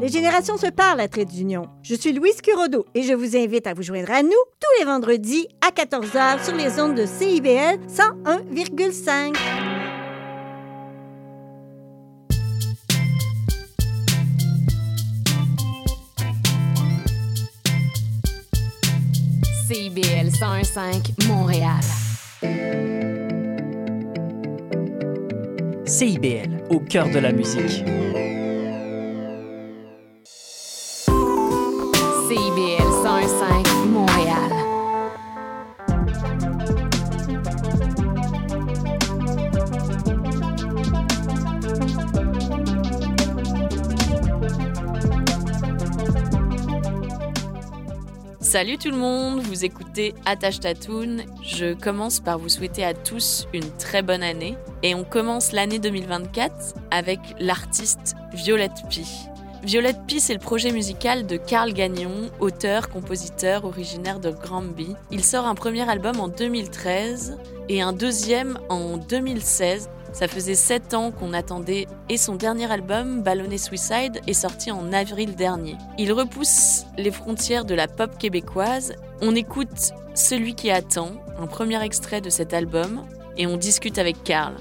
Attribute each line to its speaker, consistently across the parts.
Speaker 1: Les générations se parlent à Trait d'Union. Je suis Louise Curodo et je vous invite à vous joindre à nous tous les vendredis à 14h sur les ondes de CIBL 101,5.
Speaker 2: CIBL 101.5 Montréal.
Speaker 3: CIBL, au cœur de la musique.
Speaker 4: Salut tout le monde, vous écoutez Attache Tatoon. Je commence par vous souhaiter à tous une très bonne année. Et on commence l'année 2024 avec l'artiste Violette Pie. Violette Pie, c'est le projet musical de Carl Gagnon, auteur, compositeur originaire de Granby. Il sort un premier album en 2013 et un deuxième en 2016 ça faisait sept ans qu'on attendait et son dernier album, Ballonné Suicide, est sorti en avril dernier. Il repousse les frontières de la pop québécoise. On écoute Celui qui attend, un premier extrait de cet album, et on discute avec Karl.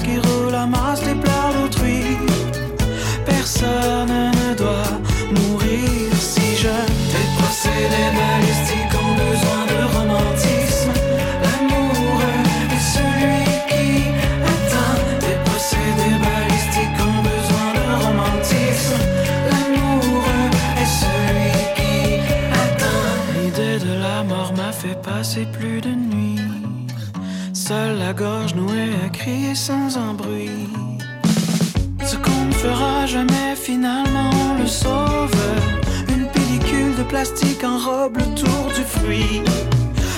Speaker 5: L'angoisse qui sans un bruit. Ce qu'on ne fera jamais, finalement, on le sauve. Une pellicule de plastique enrobe le tour du fruit.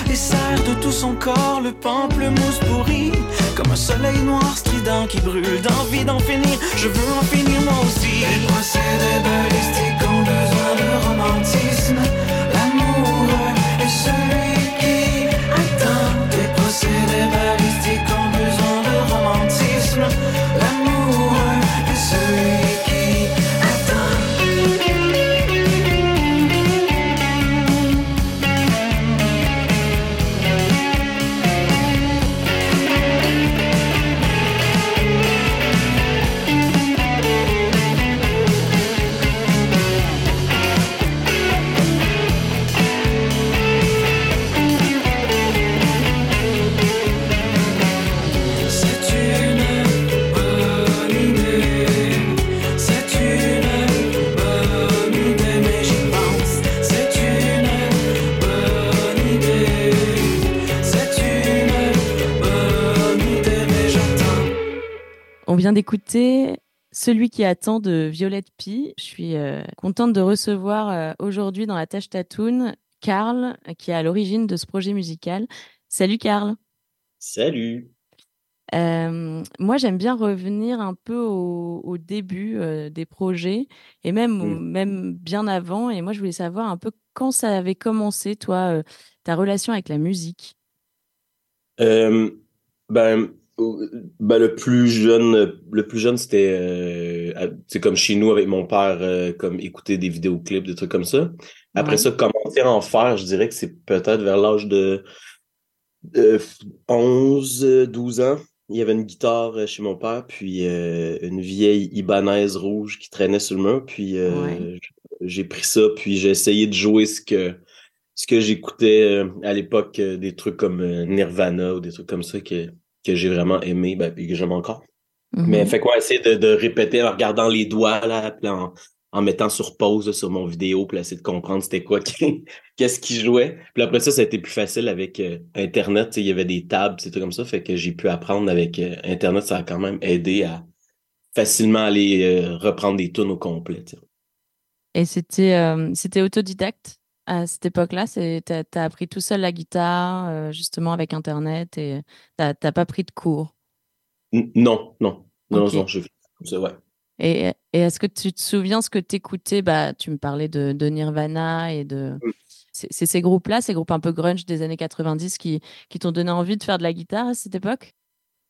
Speaker 5: Et serre de tout son corps le pamplemousse pourri. Comme un soleil noir strident qui brûle d'envie d'en finir. Je veux en finir moi aussi. Les procédés balistiques ont besoin de romantisme.
Speaker 4: Vient d'écouter Celui qui attend de Violette Pie. Je suis euh, contente de recevoir euh, aujourd'hui dans la tâche Tatoon Karl, qui est à l'origine de ce projet musical. Salut Karl.
Speaker 6: Salut.
Speaker 4: Euh, moi, j'aime bien revenir un peu au, au début euh, des projets et même,
Speaker 6: Mm.
Speaker 4: même bien avant. Et moi, je voulais savoir un peu quand ça avait commencé, toi, euh, ta relation avec la musique.
Speaker 6: Euh, ben, ben, le plus jeune, le plus jeune, c'était euh, comme chez nous avec mon père, euh, comme écouter des vidéoclips, des trucs comme ça. Après
Speaker 4: Ouais.
Speaker 6: ça, commencer à en faire, je dirais que c'est peut-être vers l'âge de, de 11, euh, 12 ans. Il y avait une guitare euh, chez mon père, puis euh, une vieille Ibanez rouge qui traînait sur le mur. Puis euh,
Speaker 4: Ouais.
Speaker 6: j'ai pris ça, puis j'ai essayé de jouer ce que, ce que j'écoutais à l'époque, des trucs comme Nirvana ou des trucs comme ça que, que j'ai vraiment aimé, ben, puis que j'aime encore. Mais
Speaker 4: Mhm.
Speaker 6: fait quoi, essayer de, de répéter en regardant les doigts, là, puis en, en mettant sur pause là, sur mon vidéo, puis essayer de comprendre c'était quoi, qu'est-ce qui jouait. Puis après ça, ça a été plus facile avec euh, Internet. Il y avait des tables, des trucs comme ça. Fait que j'ai pu apprendre avec euh, Internet. Ça a quand même aidé à facilement aller euh, reprendre des tunes au complet.
Speaker 4: Et c'était c'était autodidacte? À cette époque-là. T'as t'as appris tout seul la guitare, euh, justement avec Internet, et t'as t'as pas pris de cours?
Speaker 6: N- non, non. Non, non, je ça, ouais.
Speaker 4: Et, et est-ce que tu te souviens ce que tu écoutais bah, Tu me parlais de, de Nirvana et de.
Speaker 6: Mm.
Speaker 4: C'est ces groupes-là, ces groupes un peu grunge des années 90 qui, qui t'ont donné envie de faire de la guitare à cette époque?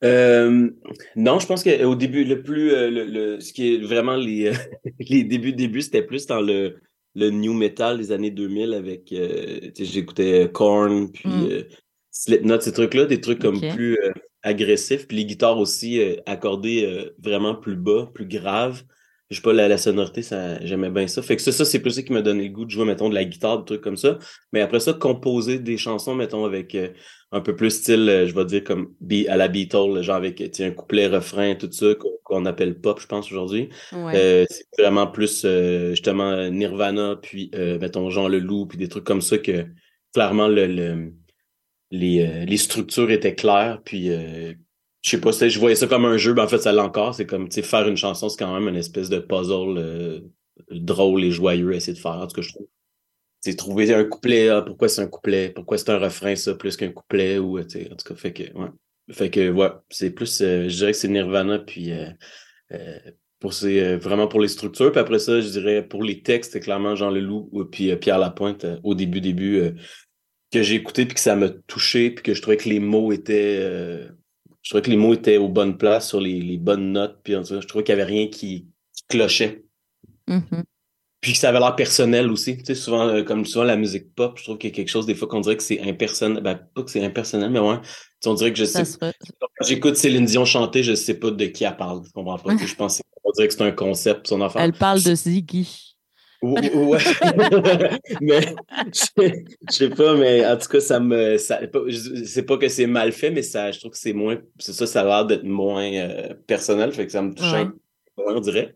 Speaker 6: Euh, non, je pense qu'au début, le plus, euh, le, le- ce qui est vraiment les, euh, les débuts, débuts, c'était plus dans le, le new metal des années 2000 avec, euh, j'écoutais Korn, puis
Speaker 4: Mm.
Speaker 6: euh, Slipknot, ces trucs-là, des trucs comme plus euh, agressifs, puis les guitares aussi euh, accordées euh, vraiment plus bas, plus graves. Je sais pas, la, la sonorité, ça, j'aimais bien ça. Fait que ça, ça c'est plus ça qui m'a donné le goût de jouer, mettons, de la guitare, des trucs comme ça. Mais après ça, composer des chansons, mettons, avec euh, un peu plus style, euh, je vais dire, comme à la Beatles, genre avec un couplet, refrain, tout ça, qu'on appelle pop, je pense, aujourd'hui.
Speaker 4: Ouais.
Speaker 6: Euh, c'est vraiment plus, euh, justement, Nirvana, puis, euh, mettons, Jean Leloup, puis des trucs comme ça que, clairement, le, le- les, les structures étaient claires, puis, euh, je sais pas, je voyais ça comme un jeu, mais en fait, ça l'est encore. C'est comme, tu sais, faire une chanson, c'est quand même une espèce de puzzle euh, drôle et joyeux à essayer de faire, en tout cas, je trouve. C'est trouver un couplet, ah, pourquoi c'est un couplet, pourquoi c'est un refrain, ça, plus qu'un couplet, ou, euh, tu sais, en tout cas, fait que, ouais. Fait que, ouais, c'est plus, euh, je dirais que c'est Nirvana, puis euh, pour ces, vraiment pour les structures. Puis après ça, je dirais pour les textes, clairement Jean Leloup ou puis Pierre Lapointe au début, début, que j'ai écouté puis que ça m'a touché puis que je trouvais que les mots étaient, je trouvais que les mots étaient aux bonnes places, sur les, les bonnes notes. Puis en tout cas, je trouvais qu'il n'y avait rien qui, qui clochait.
Speaker 4: Mhm.
Speaker 6: Puis que ça avait l'air personnel aussi. Tu sais, souvent, euh, comme souvent la musique pop, je trouve qu'il y a quelque chose des fois qu'on dirait que c'est impersonnel. Ben, pas que c'est impersonnel, mais ouais. Tu on dirait que je sais quand j'écoute Céline Dion chanter, je sais pas de qui elle parle. Je comprends pas. Je pense qu'on dirait que c'est un concept, son enfant.
Speaker 4: Elle parle de Ziggy.
Speaker 6: Ouais. mais je, sais pas, mais en tout cas, ça me. Ça, c'est pas que c'est mal fait, mais ça, je trouve que c'est moins. C'est ça, ça a l'air d'être moins euh, personnel, fait que ça me touche
Speaker 4: Ouais.
Speaker 6: un peu moins, on dirait.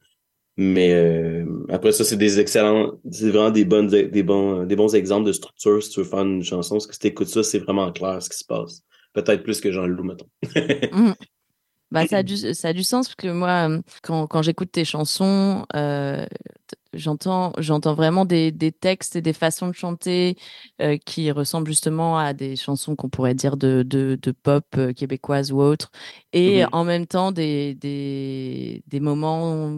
Speaker 6: Mais euh, après ça, c'est des excellents. C'est vraiment des, bonnes, des, bons, des bons exemples de structure si tu veux faire une chanson. Parce que si tu écoutes ça, c'est vraiment clair ce qui se passe. Peut-être plus que Jean-Loup, mettons.
Speaker 4: Mhm. Bah, ça, a du, ça a du sens parce que moi, euh, quand, quand j'écoute tes chansons, euh, j'entends, j'entends vraiment des, des textes et des façons de chanter euh, qui ressemblent justement à des chansons qu'on pourrait dire de, de, de pop euh, québécoise ou autre. Et en même temps, des, des, des moments.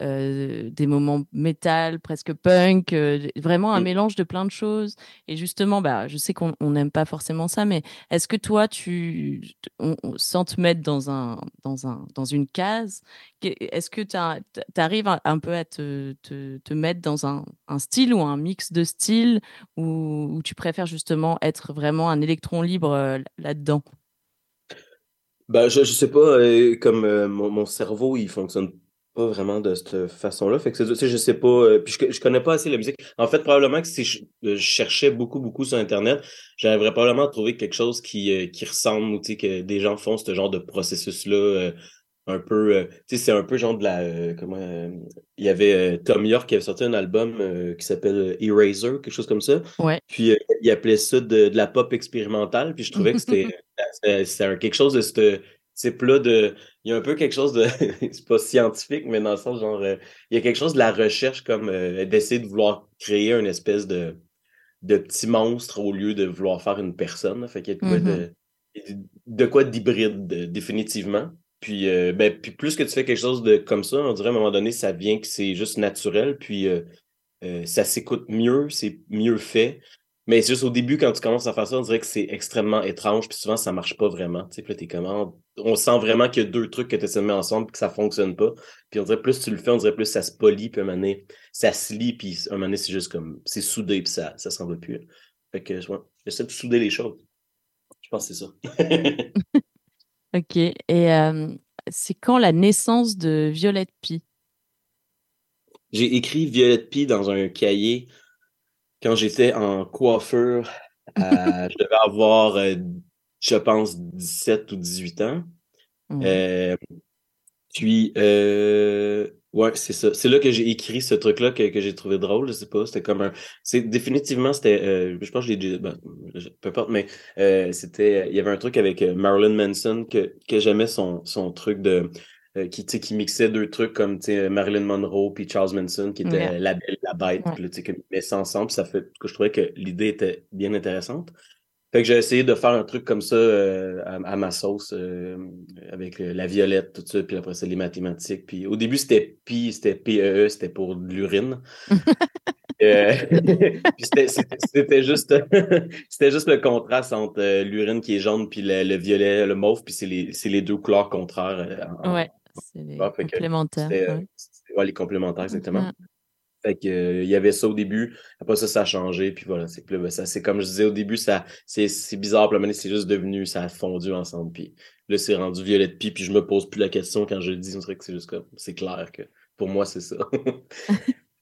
Speaker 4: Euh, des moments métal, presque punk, euh, vraiment un
Speaker 6: Mm.
Speaker 4: mélange de plein de choses. Et justement, bah, je sais qu'on on n'aime pas forcément ça, mais est-ce que toi, tu, on- on- sans te mettre dans, un, dans, un, dans une case, est-ce que tu arrives un, un peu à te, te, te mettre dans un, un style ou un mix de styles ou, ou tu préfères justement être vraiment un électron libre euh, là-dedans?
Speaker 6: Ben, je, je sais pas, comme mon, mon cerveau, il fonctionne pas vraiment de cette façon-là. Fait que c'est- tu sais, je sais pas, euh, puis je, je connais pas assez la musique. En fait, probablement que si je, euh, je cherchais beaucoup, beaucoup sur Internet, j'arriverais probablement à trouver quelque chose qui, euh, qui ressemble, ou tu sais, que des gens font ce genre de processus-là, euh, un peu, tu sais, c'est un peu genre de la, comment, il y avait Tom York qui avait sorti un album qui s'appelle Eraser, quelque chose comme ça.
Speaker 4: Ouais.
Speaker 6: Puis il appelait ça de, de la pop expérimentale. Puis je trouvais que c'était quelque chose de ce type-là de. Il y a un peu quelque chose de. c'est pas scientifique, mais dans le sens genre. euh, il y a quelque chose de la recherche comme euh, d'essayer de vouloir créer une espèce de, de petit monstre au lieu de vouloir faire une personne. là. Fait qu'il y a de quoi de. De quoi d'hybride, de- définitivement. Puis, euh, ben, puis plus que tu fais quelque chose de comme ça, on dirait à un moment donné, ça vient que c'est juste naturel. Puis ça s'écoute mieux, c'est mieux fait. Mais c'est juste au début, quand tu commences à faire ça, on dirait que c'est extrêmement étrange, puis souvent, ça marche pas vraiment. Tu sais, puis là, t'es comment? On sent vraiment qu'il y a deux trucs que tu essaies de mettre ensemble, puis que ça fonctionne pas. Puis on dirait plus tu le fais, on dirait plus ça se polie, puis un moment donné, ça se lie, puis un moment donné, c'est juste comme, c'est soudé, puis ça, ça s'en va plus. Fait que, ouais, j'essaie de souder les choses. Je pense que c'est ça.
Speaker 4: Ok. Et euh, c'est quand la naissance de Violette Pie?
Speaker 6: J'ai écrit Violette Pie dans un cahier quand j'étais en coiffure. à- je devais avoir, euh, je pense, 17 ou 18 ans.
Speaker 4: Ouais.
Speaker 6: Euh, puis, euh, ouais, c'est ça. C'est là que j'ai écrit ce truc-là que, que j'ai trouvé drôle. Je sais pas. C'était comme un. C'est définitivement, c'était. euh, je pense que je l'ai ben, peu importe, mais euh, c'était. Il y avait un truc avec euh, Marilyn Manson que, que j'aimais son, son truc de. Euh, qui, tu sais, qui mixait deux trucs comme tu sais, Marilyn Monroe puis Charles Manson, qui était la belle, la bête,
Speaker 4: Ouais.
Speaker 6: puis là, tu sais, que met ça ensemble, ça fait que je trouvais que l'idée était bien intéressante. Fait que j'ai essayé de faire un truc comme ça euh, à, à ma sauce, euh, avec euh, la violette, tout ça, puis après ça, les mathématiques. Puis au début, c'était PI, c'était PEE, c'était pour de l'urine. Euh, puis c'était- juste, c'était juste le contraste entre euh, l'urine qui est jaune, puis le, le violet, le mauve, puis c'est les, c'est les deux couleurs contraires. euh, en-
Speaker 7: Ouais, c'est les
Speaker 6: Ah, que
Speaker 7: complémentaires.
Speaker 6: Euh,
Speaker 7: ouais.
Speaker 6: c'était- ouais, les complémentaires, exactement. Fait que, euh, il y avait ça au début. Après ça, ça a changé. Puis voilà, c'est ben, ça, c'est comme je disais au début, ça, c'est, bizarre. Puis là, c'est juste devenu, ça a fondu ensemble. Puis là, c'est rendu violet de pie. Puis je me pose plus la question quand je le dis. On dirait que c'est juste comme, c'est clair que pour moi, c'est ça.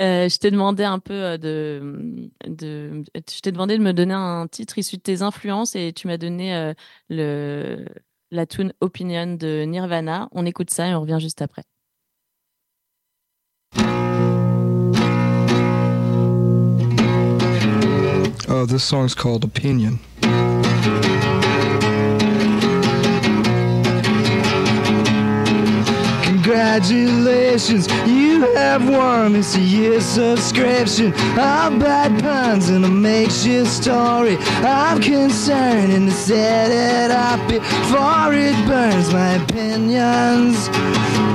Speaker 7: Euh, je t'ai demandé un peu de, de, je t'ai demandé de me donner un titre issu de tes influences et tu m'as donné euh, le, la tune Opinion de Nirvana. On écoute ça et on revient juste après.
Speaker 8: Oh, this song's called Opinion. Congratulations, you have won this year's subscription of bad puns and a makeshift story I'm concerned and to set it up before it burns my opinions.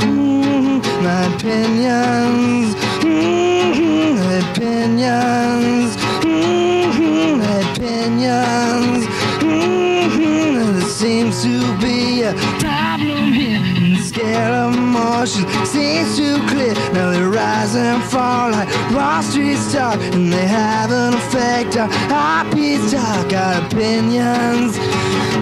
Speaker 8: Mhm, my opinions. Mhm, opinions. Mhm, opinions. Mhm, there seems to be a problem here. Emotions seems too clear. Now they rise and fall like Wall Street stock, and they have an effect on peace talk, our opinions.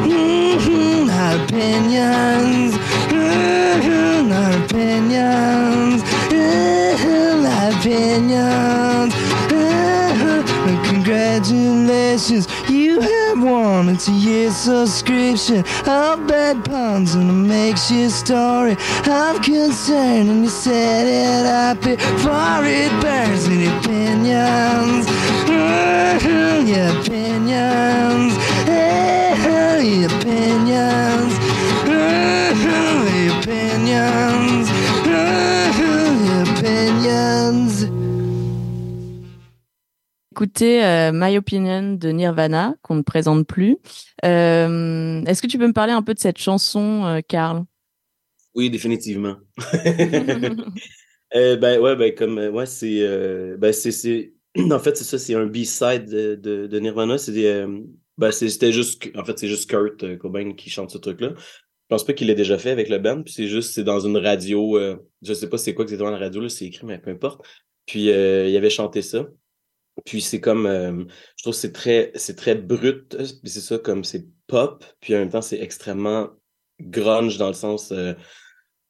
Speaker 8: Mhm, our opinions. Mhm, our opinions. Mhm, our opinions. Mhm, Congratulations, you have won it's a year's subscription. Of bad puns and a makeshift story. I'm concerned and you set it up before it burns. in your opinions, your opinions,
Speaker 7: Écoutez euh, My Opinion de Nirvana, qu'on ne présente plus. Euh, Est-ce que tu peux me parler un peu de cette chanson, euh, Karl?
Speaker 6: Oui, définitivement. Euh, ben ouais, ben comme ouais, c'est ben c'est en fait c'est ça, c'est un B-side de, de, Nirvana, ben c'était juste en fait c'est juste Kurt Cobain qui chante ce truc-là. Je pense pas qu'il l'ait déjà fait avec le band, puis c'est juste c'est dans une radio, euh, je sais pas c'est quoi exactement la radio là, c'est écrit mais peu importe. Puis euh, il avait chanté ça. Puis c'est comme euh, je trouve que c'est très c'est très brut, c'est ça comme c'est pop, puis en même temps c'est extrêmement grunge dans le sens euh,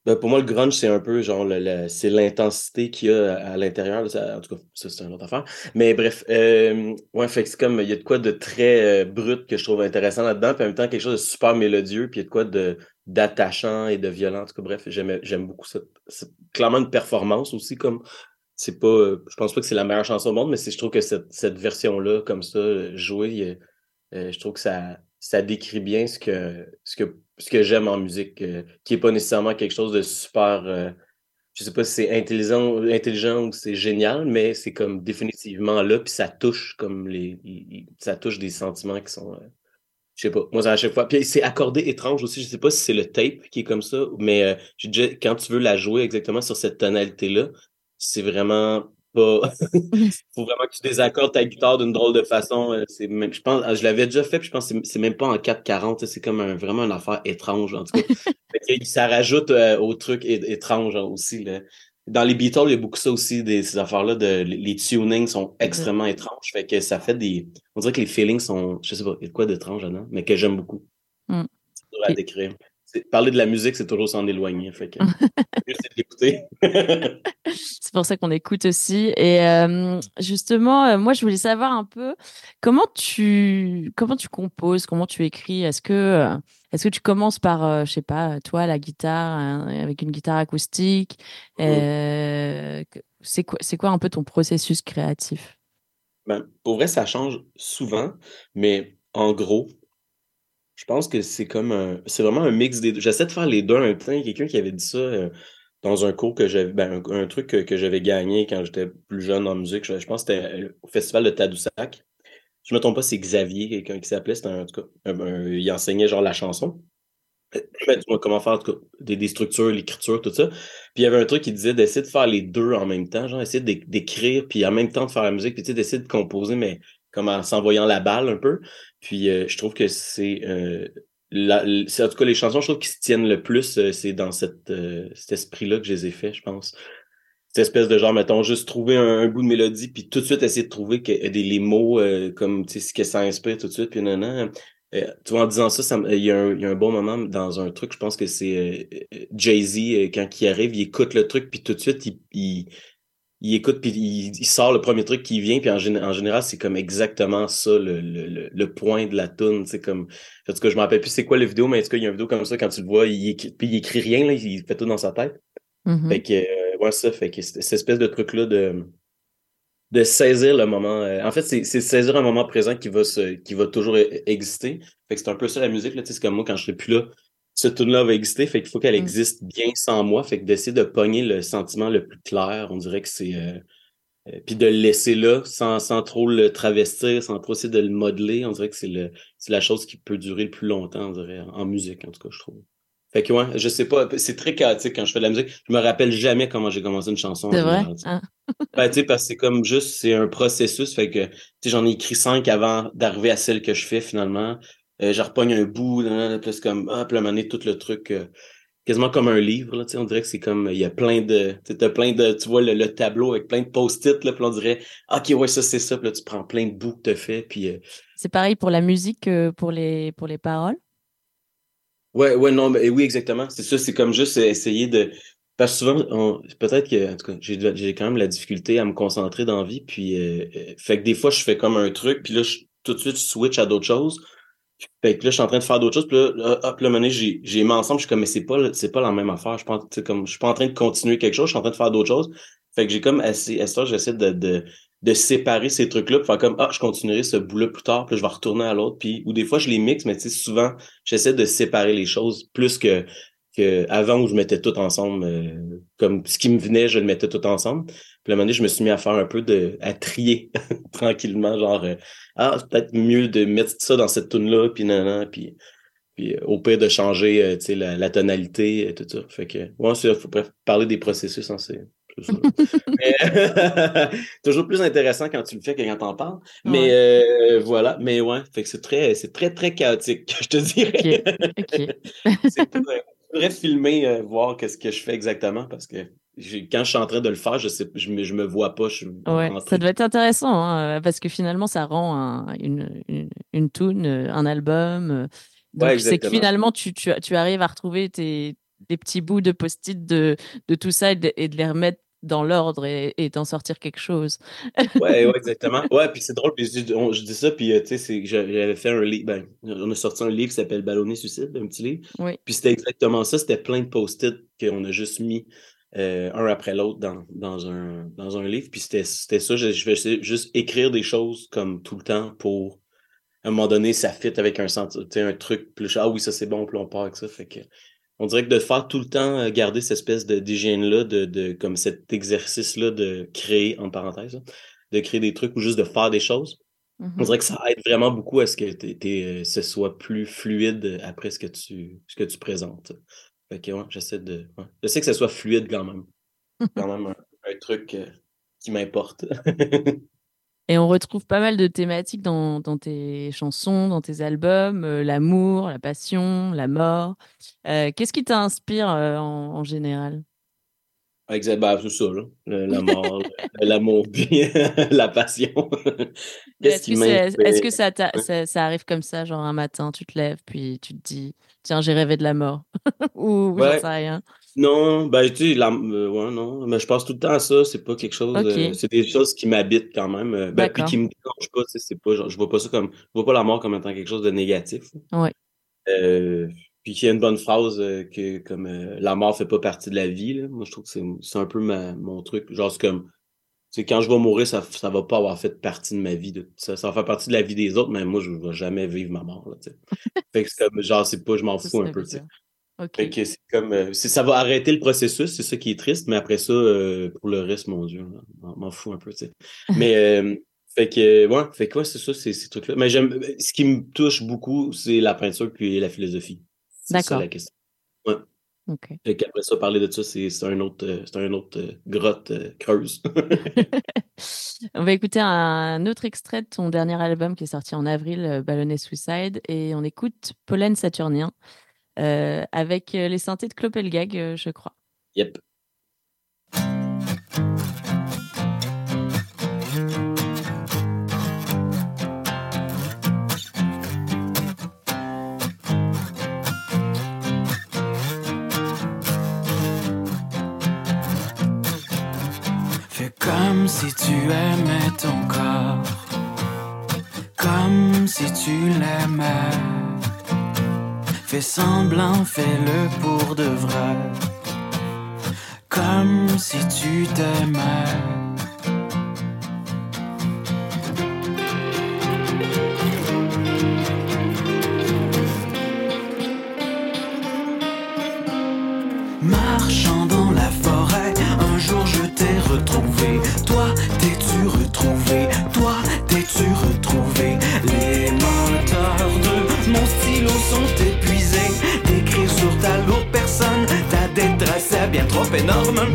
Speaker 6: ben, pour moi, le grunge, c'est un peu genre le, c'est l'intensité qu'il y a à, l'intérieur. ça- En tout cas, ça, c'est une autre affaire. Mais bref, euh, ouais, fait que c'est comme il y a de quoi de très euh, brut que je trouve intéressant là-dedans, puis en même temps quelque chose de super mélodieux, puis il y a de quoi de d'attachant et de violent. En tout cas, bref, j'aime j'aime beaucoup ça. C'est clairement une performance aussi, comme c'est pas. euh, Je pense pas que c'est la meilleure chanson au monde, mais je trouve que cette, version-là, comme ça, jouée, euh, je trouve que ça, ça décrit bien ce que, ce que, ce que j'aime en musique, euh, qui est pas nécessairement quelque chose de super. euh, je sais pas si c'est intelligent, intelligent ou c'est génial, mais c'est comme définitivement là, puis ça touche comme les, ça touche des sentiments qui sont. je sais pas. Moi, à chaque fois. Puis c'est accordé étrange aussi. Je sais pas si c'est le tape qui est comme ça, mais euh, déjà, quand tu veux la jouer exactement sur cette tonalité-là, c'est vraiment pas. faut vraiment que tu désaccordes ta guitare d'une drôle de façon. euh, C'est même, je pense, je l'avais déjà fait, puis je pense que c'est- même pas en 440. tu sais, C'est comme un- vraiment une affaire étrange, en tout cas. Que ça rajoute euh, au truc étrange hein, aussi. là. Dans les Beatles, il y a beaucoup ça aussi, des, ces affaires-là. De, les, tunings sont extrêmement étranges. Fait que ça fait des. On dirait que les feelings sont. Je sais pas, il y a de quoi d'étrange là-dedans, mais que j'aime beaucoup.
Speaker 7: Mm.
Speaker 6: C'est dur à décrire. Parler de la musique, c'est toujours s'en éloigner. Fait que. L'écouter.
Speaker 7: C'est pour ça qu'on écoute aussi. Et euh, justement, euh, moi, je voulais savoir un peu comment tu comment tu composes, comment tu écris? Est-ce que euh, est-ce que tu commences par, je sais pas, toi, la guitare hein, avec une guitare acoustique? que- c'est quoi c'est quoi un peu ton processus créatif?
Speaker 6: Ben, pour vrai, ça change souvent, mais en gros, je pense que c'est comme un, c'est vraiment un mix des deux. J'essaie de faire les deux en même temps. Il y quelqu'un qui avait dit ça euh, dans un cours que j'avais, ben, un, truc que, que j'avais gagné quand j'étais plus jeune en musique. Je, pense que c'était euh, au festival de Tadoussac. je me trompe pas, c'est Xavier, quelqu'un qui s'appelait, c'était en tout cas, il enseignait genre la chanson. Ben, dis-moi comment faire des, des structures, l'écriture, tout ça. Puis il y avait un truc qui disait d'essayer de faire les deux en même temps, genre essayer d'é- d'écrire, puis en même temps de faire la musique, puis tu sais, d'essayer de composer, mais comme en s'envoyant la balle un peu. Puis euh, je trouve que c'est, euh, en tout cas les chansons, je trouve qui se tiennent le plus, euh, c'est dans cette, euh, cet esprit-là que je les ai fait, je pense. Cette espèce de genre, mettons, juste trouver un, un bout de mélodie, puis tout de suite essayer de trouver que, des, les mots, euh, comme, tu sais, ce que ça inspire tout de suite, puis non, non. Euh, tu vois, en disant ça, il y, a un, il y a un bon moment dans un truc, je pense que c'est euh, euh, Jay-Z, euh, quand il arrive, il écoute le truc, puis tout de suite, il, il, il écoute, puis il, il sort le premier truc qui vient, puis en, en général, c'est comme exactement ça, le, le, le, le point de la tune, c'est comme, en tout cas, je me rappelle plus c'est quoi la vidéo, mais en tout cas, il y a une vidéo comme ça, quand tu le vois, il puis il écrit rien, là, il fait tout dans sa tête.
Speaker 4: Mhm.
Speaker 6: Fait que, euh, ouais, ça, fait que c'est- cette espèce de truc-là de, de saisir le moment. euh, en fait, c'est c'est saisir un moment présent qui va, se, qui va toujours e- exister. Fait que c'est un peu ça la musique, là. Tu sais, c'est comme moi, quand je serai plus là, cette tune-là va exister. Fait qu'il faut qu'elle
Speaker 4: Mm.
Speaker 6: existe bien sans moi. Fait que d'essayer de pogner le sentiment le plus clair, on dirait que c'est. euh, euh, puis de le laisser là, sans, sans trop le travestir, sans trop essayer de le modeler, on dirait que c'est le c'est la chose qui peut durer le plus longtemps, on dirait, en, musique, en tout cas, je trouve. Fait que ouais, je sais pas, c'est très chaotique quand je fais de la musique. Je me rappelle jamais comment j'ai commencé une chanson.
Speaker 4: C'est vrai? Ah.
Speaker 6: Ben, tu sais, parce que c'est comme juste, c'est un processus. Fait que, tu sais, j'en ai écrit cinq avant d'arriver à celle que je fais finalement. Euh, je repogne un bout, c'est comme, ah, puis là, tout le truc, euh, quasiment comme un livre, là, tu on dirait que c'est comme, il y a plein de, tu plein de, tu vois le, le tableau avec plein de post-it, là, puis on dirait, ah, ok, ouais, ça, c'est ça, puis là, tu prends plein de bouts que t'as fait, puis euh,
Speaker 4: C'est pareil pour la musique que pour les, pour les paroles?
Speaker 6: Ouais, ouais, non, mais oui, exactement. C'est ça, c'est comme juste essayer de. Parce que souvent, peut-être que, en tout cas, j'ai quand même la difficulté à me concentrer dans la vie, puis euh, fait que des fois, je fais comme un truc, puis là, je, tout de suite, je switch à d'autres choses. Fait que là, je suis en train de faire d'autres choses, puis là, hop, là, donné, j'ai j'ai mis ensemble, je suis comme, mais c'est pas, c'est pas la même affaire. Je sais, comme, je suis pas en train de continuer quelque chose, je suis en train de faire d'autres choses. Fait que j'ai comme assez, j'essaie de, de, de séparer ces trucs-là, pour faire comme, ah, je continuerai ce bout-là plus tard, puis là, je vais retourner à l'autre, puis, ou des fois, je les mixe, mais tu sais, souvent, j'essaie de séparer les choses plus que, que avant où je mettais tout ensemble, euh, comme ce qui me venait, je le mettais tout ensemble. Puis à un moment donné, je me suis mis à faire un peu de, à trier tranquillement, genre, euh, ah, c'est peut-être mieux de mettre ça dans cette tune-là, puis non, non, puis, puis euh, au pire de changer, euh, tu sais, la, la tonalité, et tout ça. Fait que, ouais, c'est, faut parler des processus, hein, c'est, ça. Mais, toujours plus intéressant quand tu le fais que quand t'en parles. Mais euh, voilà, mais ouais, fait que c'est très, c'est très, très chaotique, je te dirais. C'est je devrais filmer, euh, voir qu'est-ce que je fais exactement parce que quand je suis en train de le faire, je sais, je me, je me vois pas. Je
Speaker 4: Ouais, ça doit être intéressant hein, euh, parce que finalement, ça rend un- une, une, une tune, euh, un album. euh. Donc, c'est que finalement, tu, tu, tu arrives à retrouver tes, des petits bouts de post-it de, de tout ça et de, et de les remettre dans l'ordre et, et d'en sortir quelque chose.
Speaker 6: Ouais, ouais, exactement. Ouais, puis c'est drôle, puis je, on- je dis ça, puis tu sais, j'avais fait un livre, ben, on a sorti un livre qui s'appelle Ballonné Suicide, un petit livre.
Speaker 4: Oui.
Speaker 6: Puis c'était exactement ça, c'était plein de post-it qu'on a juste mis euh, un après l'autre dans, dans, un, dans un livre. Puis c'était ça, je, je vais juste écrire des choses comme tout le temps pour, à un moment donné, ça fit avec un un truc, plus ah oui, ça c'est bon, puis on part avec ça. Fait que on dirait que de faire tout le temps euh, garder cette espèce de- d'hygiène-là, de, de, comme cet exercice-là de créer, en parenthèse, de créer des trucs ou juste de faire des choses. On
Speaker 4: Mhm.
Speaker 6: dirait que ça aide vraiment beaucoup à ce que t'es, euh, ce soit plus fluide après ce que tu, ce que tu présentes. Fait que ouais, j'essaie de. ouais. J'essaie que ça soit fluide quand même. Quand même un, un truc euh, qui m'importe.
Speaker 4: Et on retrouve pas mal de thématiques dans, dans tes chansons, dans tes albums, euh, l'amour, la passion, la mort. Euh, Qu'est-ce qui t'inspire en, en général?
Speaker 6: Exact, ben, c'est ça, là. Le- la mort, l'amour, puis la passion.
Speaker 4: Est-ce
Speaker 6: m'inspire?
Speaker 4: est-ce que ça arrive comme ça, genre un matin, tu te lèves, puis tu te dis, tiens, j'ai rêvé de la mort, ou
Speaker 6: Ouais.
Speaker 4: rien.
Speaker 6: Non, ben, tu sais, la- euh, ouais, non, mais je pense tout le temps à ça, c'est pas quelque chose, euh, c'est des choses qui m'habitent quand même, euh, ben, puis qui me dérangent pas, c'est pas, genre, je vois pas ça comme, je vois pas la mort comme étant quelque chose de négatif.
Speaker 4: Ouais.
Speaker 6: Euh, puis qu'il y a une bonne phrase euh, que, comme, la mort fait pas partie de la vie, là. Moi, je trouve que c'est, un peu ma, mon truc, genre, c'est comme, sais, quand je vais mourir, ça, ça va pas avoir fait partie de ma vie, de, ça, ça va faire partie de la vie des autres, mais moi, je vais jamais vivre ma mort, là. Fait que c'est comme, genre, c'est pas, je m'en fous un peu. Fait que c'est comme euh, c'est- ça va arrêter le processus, c'est ça qui est triste, mais après ça, euh, pour le reste, mon Dieu, m'en fous un peu. Mais euh, Fait que, ouais, fait quoi, c'est ça, c'est ces trucs-là. Mais j'aime, ce qui me touche beaucoup, c'est la peinture puis la philosophie. C'est ça
Speaker 4: D'accord.
Speaker 6: la question. Fait qu'après ça, parler de ça, c'est un autre, euh, c'est un autre euh, grotte euh, creuse.
Speaker 4: On va écouter un autre extrait de ton dernier album qui est sorti en avril, euh, Ballonnet Suicide, et on écoute Pollen Saturnien euh, avec euh, les synthés de Clopelgag, euh, je crois.
Speaker 6: yep.
Speaker 5: Si tu aimais ton corps, comme si tu l'aimais. Fais semblant, fais-le pour de vrai, comme si tu t'aimais.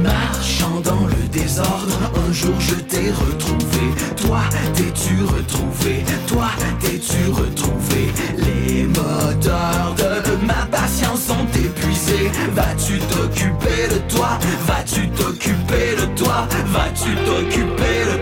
Speaker 5: Marchant dans le désordre, un jour je t'ai retrouvé. Toi, t'es-tu retrouvé? Toi, t'es-tu retrouvé? Les moteurs de ma patience sont épuisés. Vas-tu t'occuper de toi? Vas-tu t'occuper de toi? Vas-tu t'occuper de toi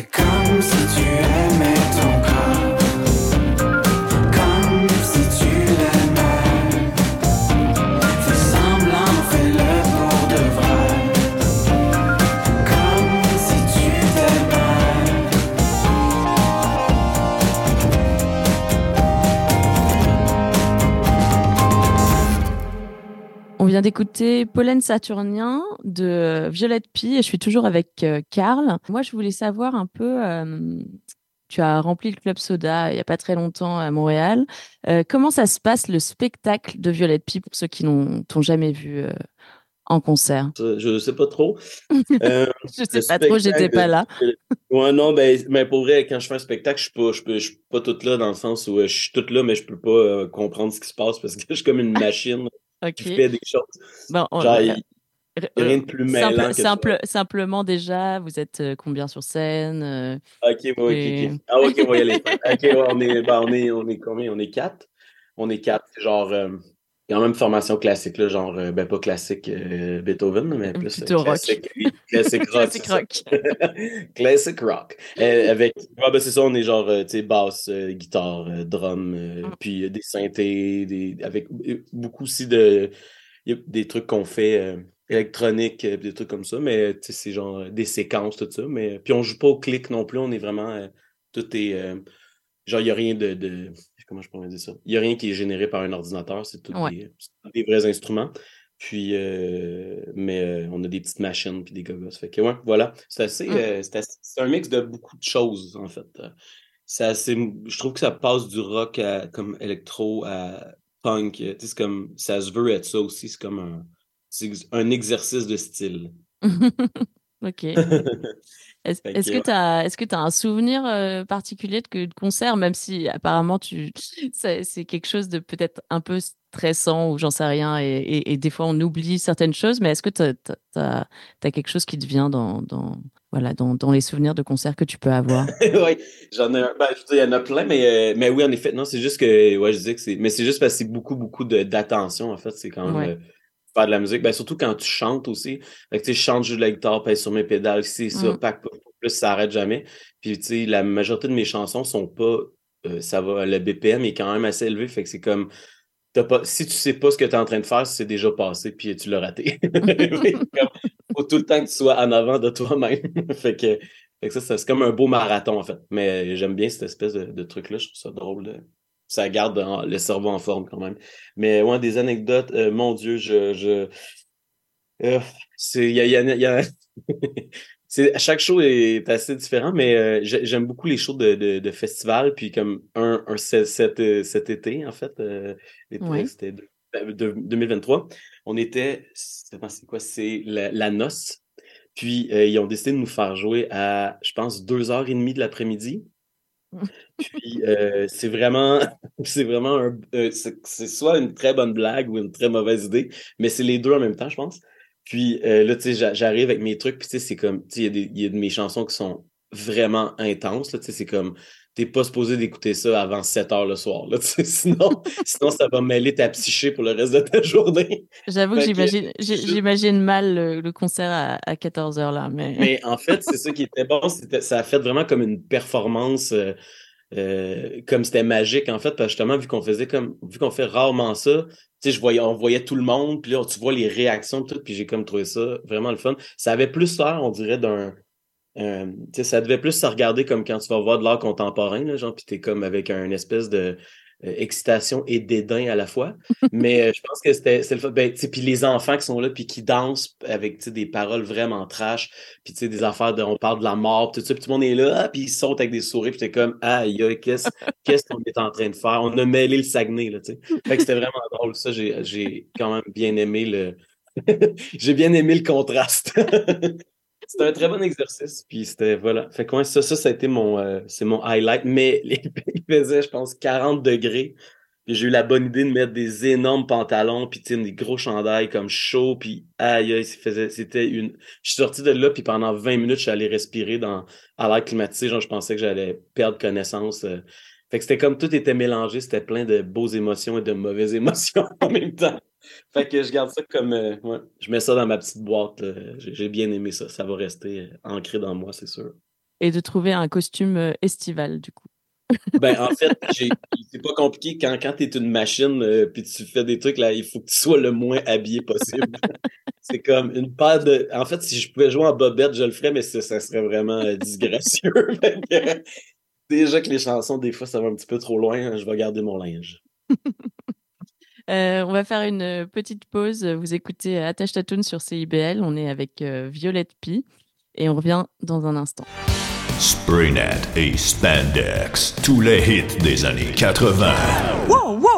Speaker 5: Fais comme si tu aimais ton
Speaker 4: vient d'écouter Pollen Saturnien de euh, Violette Pie et je suis toujours avec euh, Karl. Moi, je voulais savoir un peu, euh, tu as rempli le Club Soda il n'y a pas très longtemps à Montréal. Euh, comment ça se passe le spectacle de Violette Pie pour ceux qui n'ont jamais vu euh, en concert?
Speaker 6: Je sais pas trop. Euh,
Speaker 4: Je sais
Speaker 6: le
Speaker 4: pas trop, j'étais pas là.
Speaker 6: Ouais, non, ben, mais pour vrai, quand je fais un spectacle, je suis pas, je peux, je suis pas toute là dans le sens où je suis toute là, mais je peux pas euh, comprendre ce qui se passe parce que je suis comme une machine
Speaker 4: Ok.
Speaker 6: qui fait des choses.
Speaker 4: Bon, on-
Speaker 6: Genre, il
Speaker 4: euh,
Speaker 6: a rien de plus mêlant
Speaker 4: simple-
Speaker 6: que ça.
Speaker 4: simple- simplement déjà, vous êtes euh, combien sur scène euh,
Speaker 6: Ok, ok,
Speaker 4: Et-
Speaker 6: ok. Ah, ok, on va y aller. Ok, ouais, on est, ben, on est, on est combien? On est quatre. On est quatre. Genre, euh, quand même formation classique, là, genre, euh, ben, pas classique euh, Beethoven, mais plus euh,
Speaker 4: Plutôt rock.
Speaker 6: classique, classique rock. Ça.
Speaker 4: rock.
Speaker 6: Classic rock. Euh, avec, ouais, ben, c'est ça, on est genre, euh, tu sais, basse, euh, guitare, drum,
Speaker 4: Mm.
Speaker 6: puis des synthés, des, avec beaucoup aussi de, il y a des trucs qu'on fait électroniques, des trucs comme ça, mais tu sais, c'est genre des séquences, tout ça. Mais, puis on joue pas au clic non plus, on est vraiment, tout est, genre, il n'y a rien de, de- comment je pourrais dire ça? Il n'y a rien qui est généré par un ordinateur, c'est tout
Speaker 4: Ouais.
Speaker 6: des, vrais instruments. Puis, euh, mais euh, on a des petites machines puis des gogos. Fait que, ouais, voilà. C'est assez,
Speaker 4: Mm.
Speaker 6: euh, c'est assez- c'est un mix de beaucoup de choses, en fait. C'est assez, je trouve que ça passe du rock à, comme électro à punk. tu sais, C'est comme, ça se veut être ça aussi. C'est comme un, un exercice de style.
Speaker 4: Ok. Est-ce
Speaker 6: que,
Speaker 4: tu as, est-ce que tu as un souvenir euh, particulier de, concert, même si apparemment tu, c'est quelque chose de peut-être un peu stressant ou j'en sais rien, et, et- et des fois on oublie certaines choses, mais est-ce que tu as, quelque chose qui te vient dans, dans, voilà, dans, dans les souvenirs de concerts que tu peux avoir?
Speaker 6: oui, j'en ai un. Ben, je dire, il y en a plein, mais, euh, mais oui, en effet, non, c'est juste que, ouais, je disais que c'est, mais c'est juste parce que c'est beaucoup, beaucoup d'attention, en fait, c'est quand même
Speaker 4: Ouais.
Speaker 6: euh, faire de la musique, ben, surtout quand tu chantes aussi. Fait que, tu sais, je chante, je joue de la guitare, pèse sur mes pédales, c'est ça,
Speaker 4: Mm.
Speaker 6: pack, pack, plus, ça arrête jamais. Puis, tu sais, la majorité de mes chansons sont pas, euh, ça va, le BPM est quand même assez élevé, fait que c'est comme, t'as pas, si tu sais pas ce que tu es en train de faire, c'est déjà passé, puis tu l'as raté. Faut tout le temps que tu sois en avant de toi-même. fait que, fait que ça, ça, c'est comme un beau marathon, en fait. Mais j'aime bien cette espèce de, de truc-là. Je trouve ça drôle. de- Ça garde en- le cerveau en forme quand même. Mais ouais, des anecdotes, euh, mon Dieu, je. je euh, c'est, il y a, il y a- y a- c'est, chaque show est assez différent, mais euh, j'ai- j'aime beaucoup les shows de, de, de festival. Puis comme un, un cet, cet, euh, cet été, en fait, l'été,
Speaker 4: Ouais.
Speaker 6: c'était de- de- 2023, on était. C'est quoi? C'est la, la noce. Puis, euh, ils ont décidé de nous faire jouer à, je pense, deux heures et demie de l'après-midi. Puis, euh, c'est vraiment, c'est vraiment un, euh, c'est soit une très bonne blague ou une très mauvaise idée, mais c'est les deux en même temps, je pense. Puis euh, là, tu sais, j'a- j'arrive avec mes trucs, puis tu sais, c'est comme, tu sais, il y, y a de mes chansons qui sont vraiment intenses, tu sais, c'est comme, t'es pas supposé d'écouter ça avant 7 heures le soir, là, sinon, sinon, ça va mêler ta psyché pour le reste de ta journée.
Speaker 4: J'avoue que j'imagine, mal le, le concert à, à 14h là, mais.
Speaker 6: Mais en fait, c'est ça qui était bon. Ça a fait vraiment comme une performance, euh, euh, comme c'était magique, en fait, parce que justement, vu qu'on faisait comme, vu qu'on fait rarement ça, tu sais, je voyais, on voyait tout le monde, puis là, tu vois les réactions, tout, puis j'ai comme trouvé ça vraiment le fun. Ça avait plus l'air, on dirait, d'un. Euh, ça devait plus se regarder comme quand tu vas voir de l'art contemporain, là, genre, puis t'es comme avec un espèce de euh, excitation et dédain à la fois. Mais euh, je pense que c'était le fun. Ben, tu sais, puis les enfants qui sont là, puis qui dansent avec des paroles vraiment trash, puis tu sais, des affaires de, on parle de la mort, tout ça, puis tout le monde est là, ah, puis ils sautent avec des sourires, puis t'es comme, aïe, qu'est-ce qu'on est en train de faire? On a mêlé le Saguenay, là, tu sais. Fait que c'était vraiment drôle, ça, j'ai quand même bien aimé le... j'ai bien aimé le contraste. C'était un très bon exercice, puis c'était, voilà. Fait que ça, ça, ça a été mon, euh, c'est mon highlight, mais il faisait, je pense, 40 degrés, puis j'ai eu la bonne idée de mettre des énormes pantalons, puis des gros chandails comme chaud, puis aïe, aïe, c'était une... Je suis sorti de là, puis pendant 20 minutes, je suis allé respirer dans, à l'air climatisé, genre, je pensais que j'allais perdre connaissance. euh. Fait que c'était comme tout était mélangé, c'était plein de beaux émotions et de mauvaises émotions en même temps. Fait que je garde ça comme. euh, ouais, je mets ça dans ma petite boîte. J'ai bien aimé ça. Ça va rester euh, ancré dans moi, c'est sûr.
Speaker 4: Et de trouver un costume euh, estival, du coup.
Speaker 6: Ben, en fait, c'est pas compliqué quand, quand tu es une machine euh, puis tu fais des trucs, là, il faut que tu sois le moins habillé possible. c'est comme une paire de. En fait, si je pouvais jouer en bobette, je le ferais, mais ça, ça serait vraiment euh, disgracieux. Déjà que les chansons, des fois, ça va un petit peu trop loin, je vais garder mon linge.
Speaker 4: Euh, on va faire une euh, petite pause. Vous écoutez euh, Attache ta Toune sur CIBL. On est avec euh, Violette P. Et on revient dans un instant.
Speaker 9: Spraynet et Spandex, tous les hits des années 80.
Speaker 10: Wow,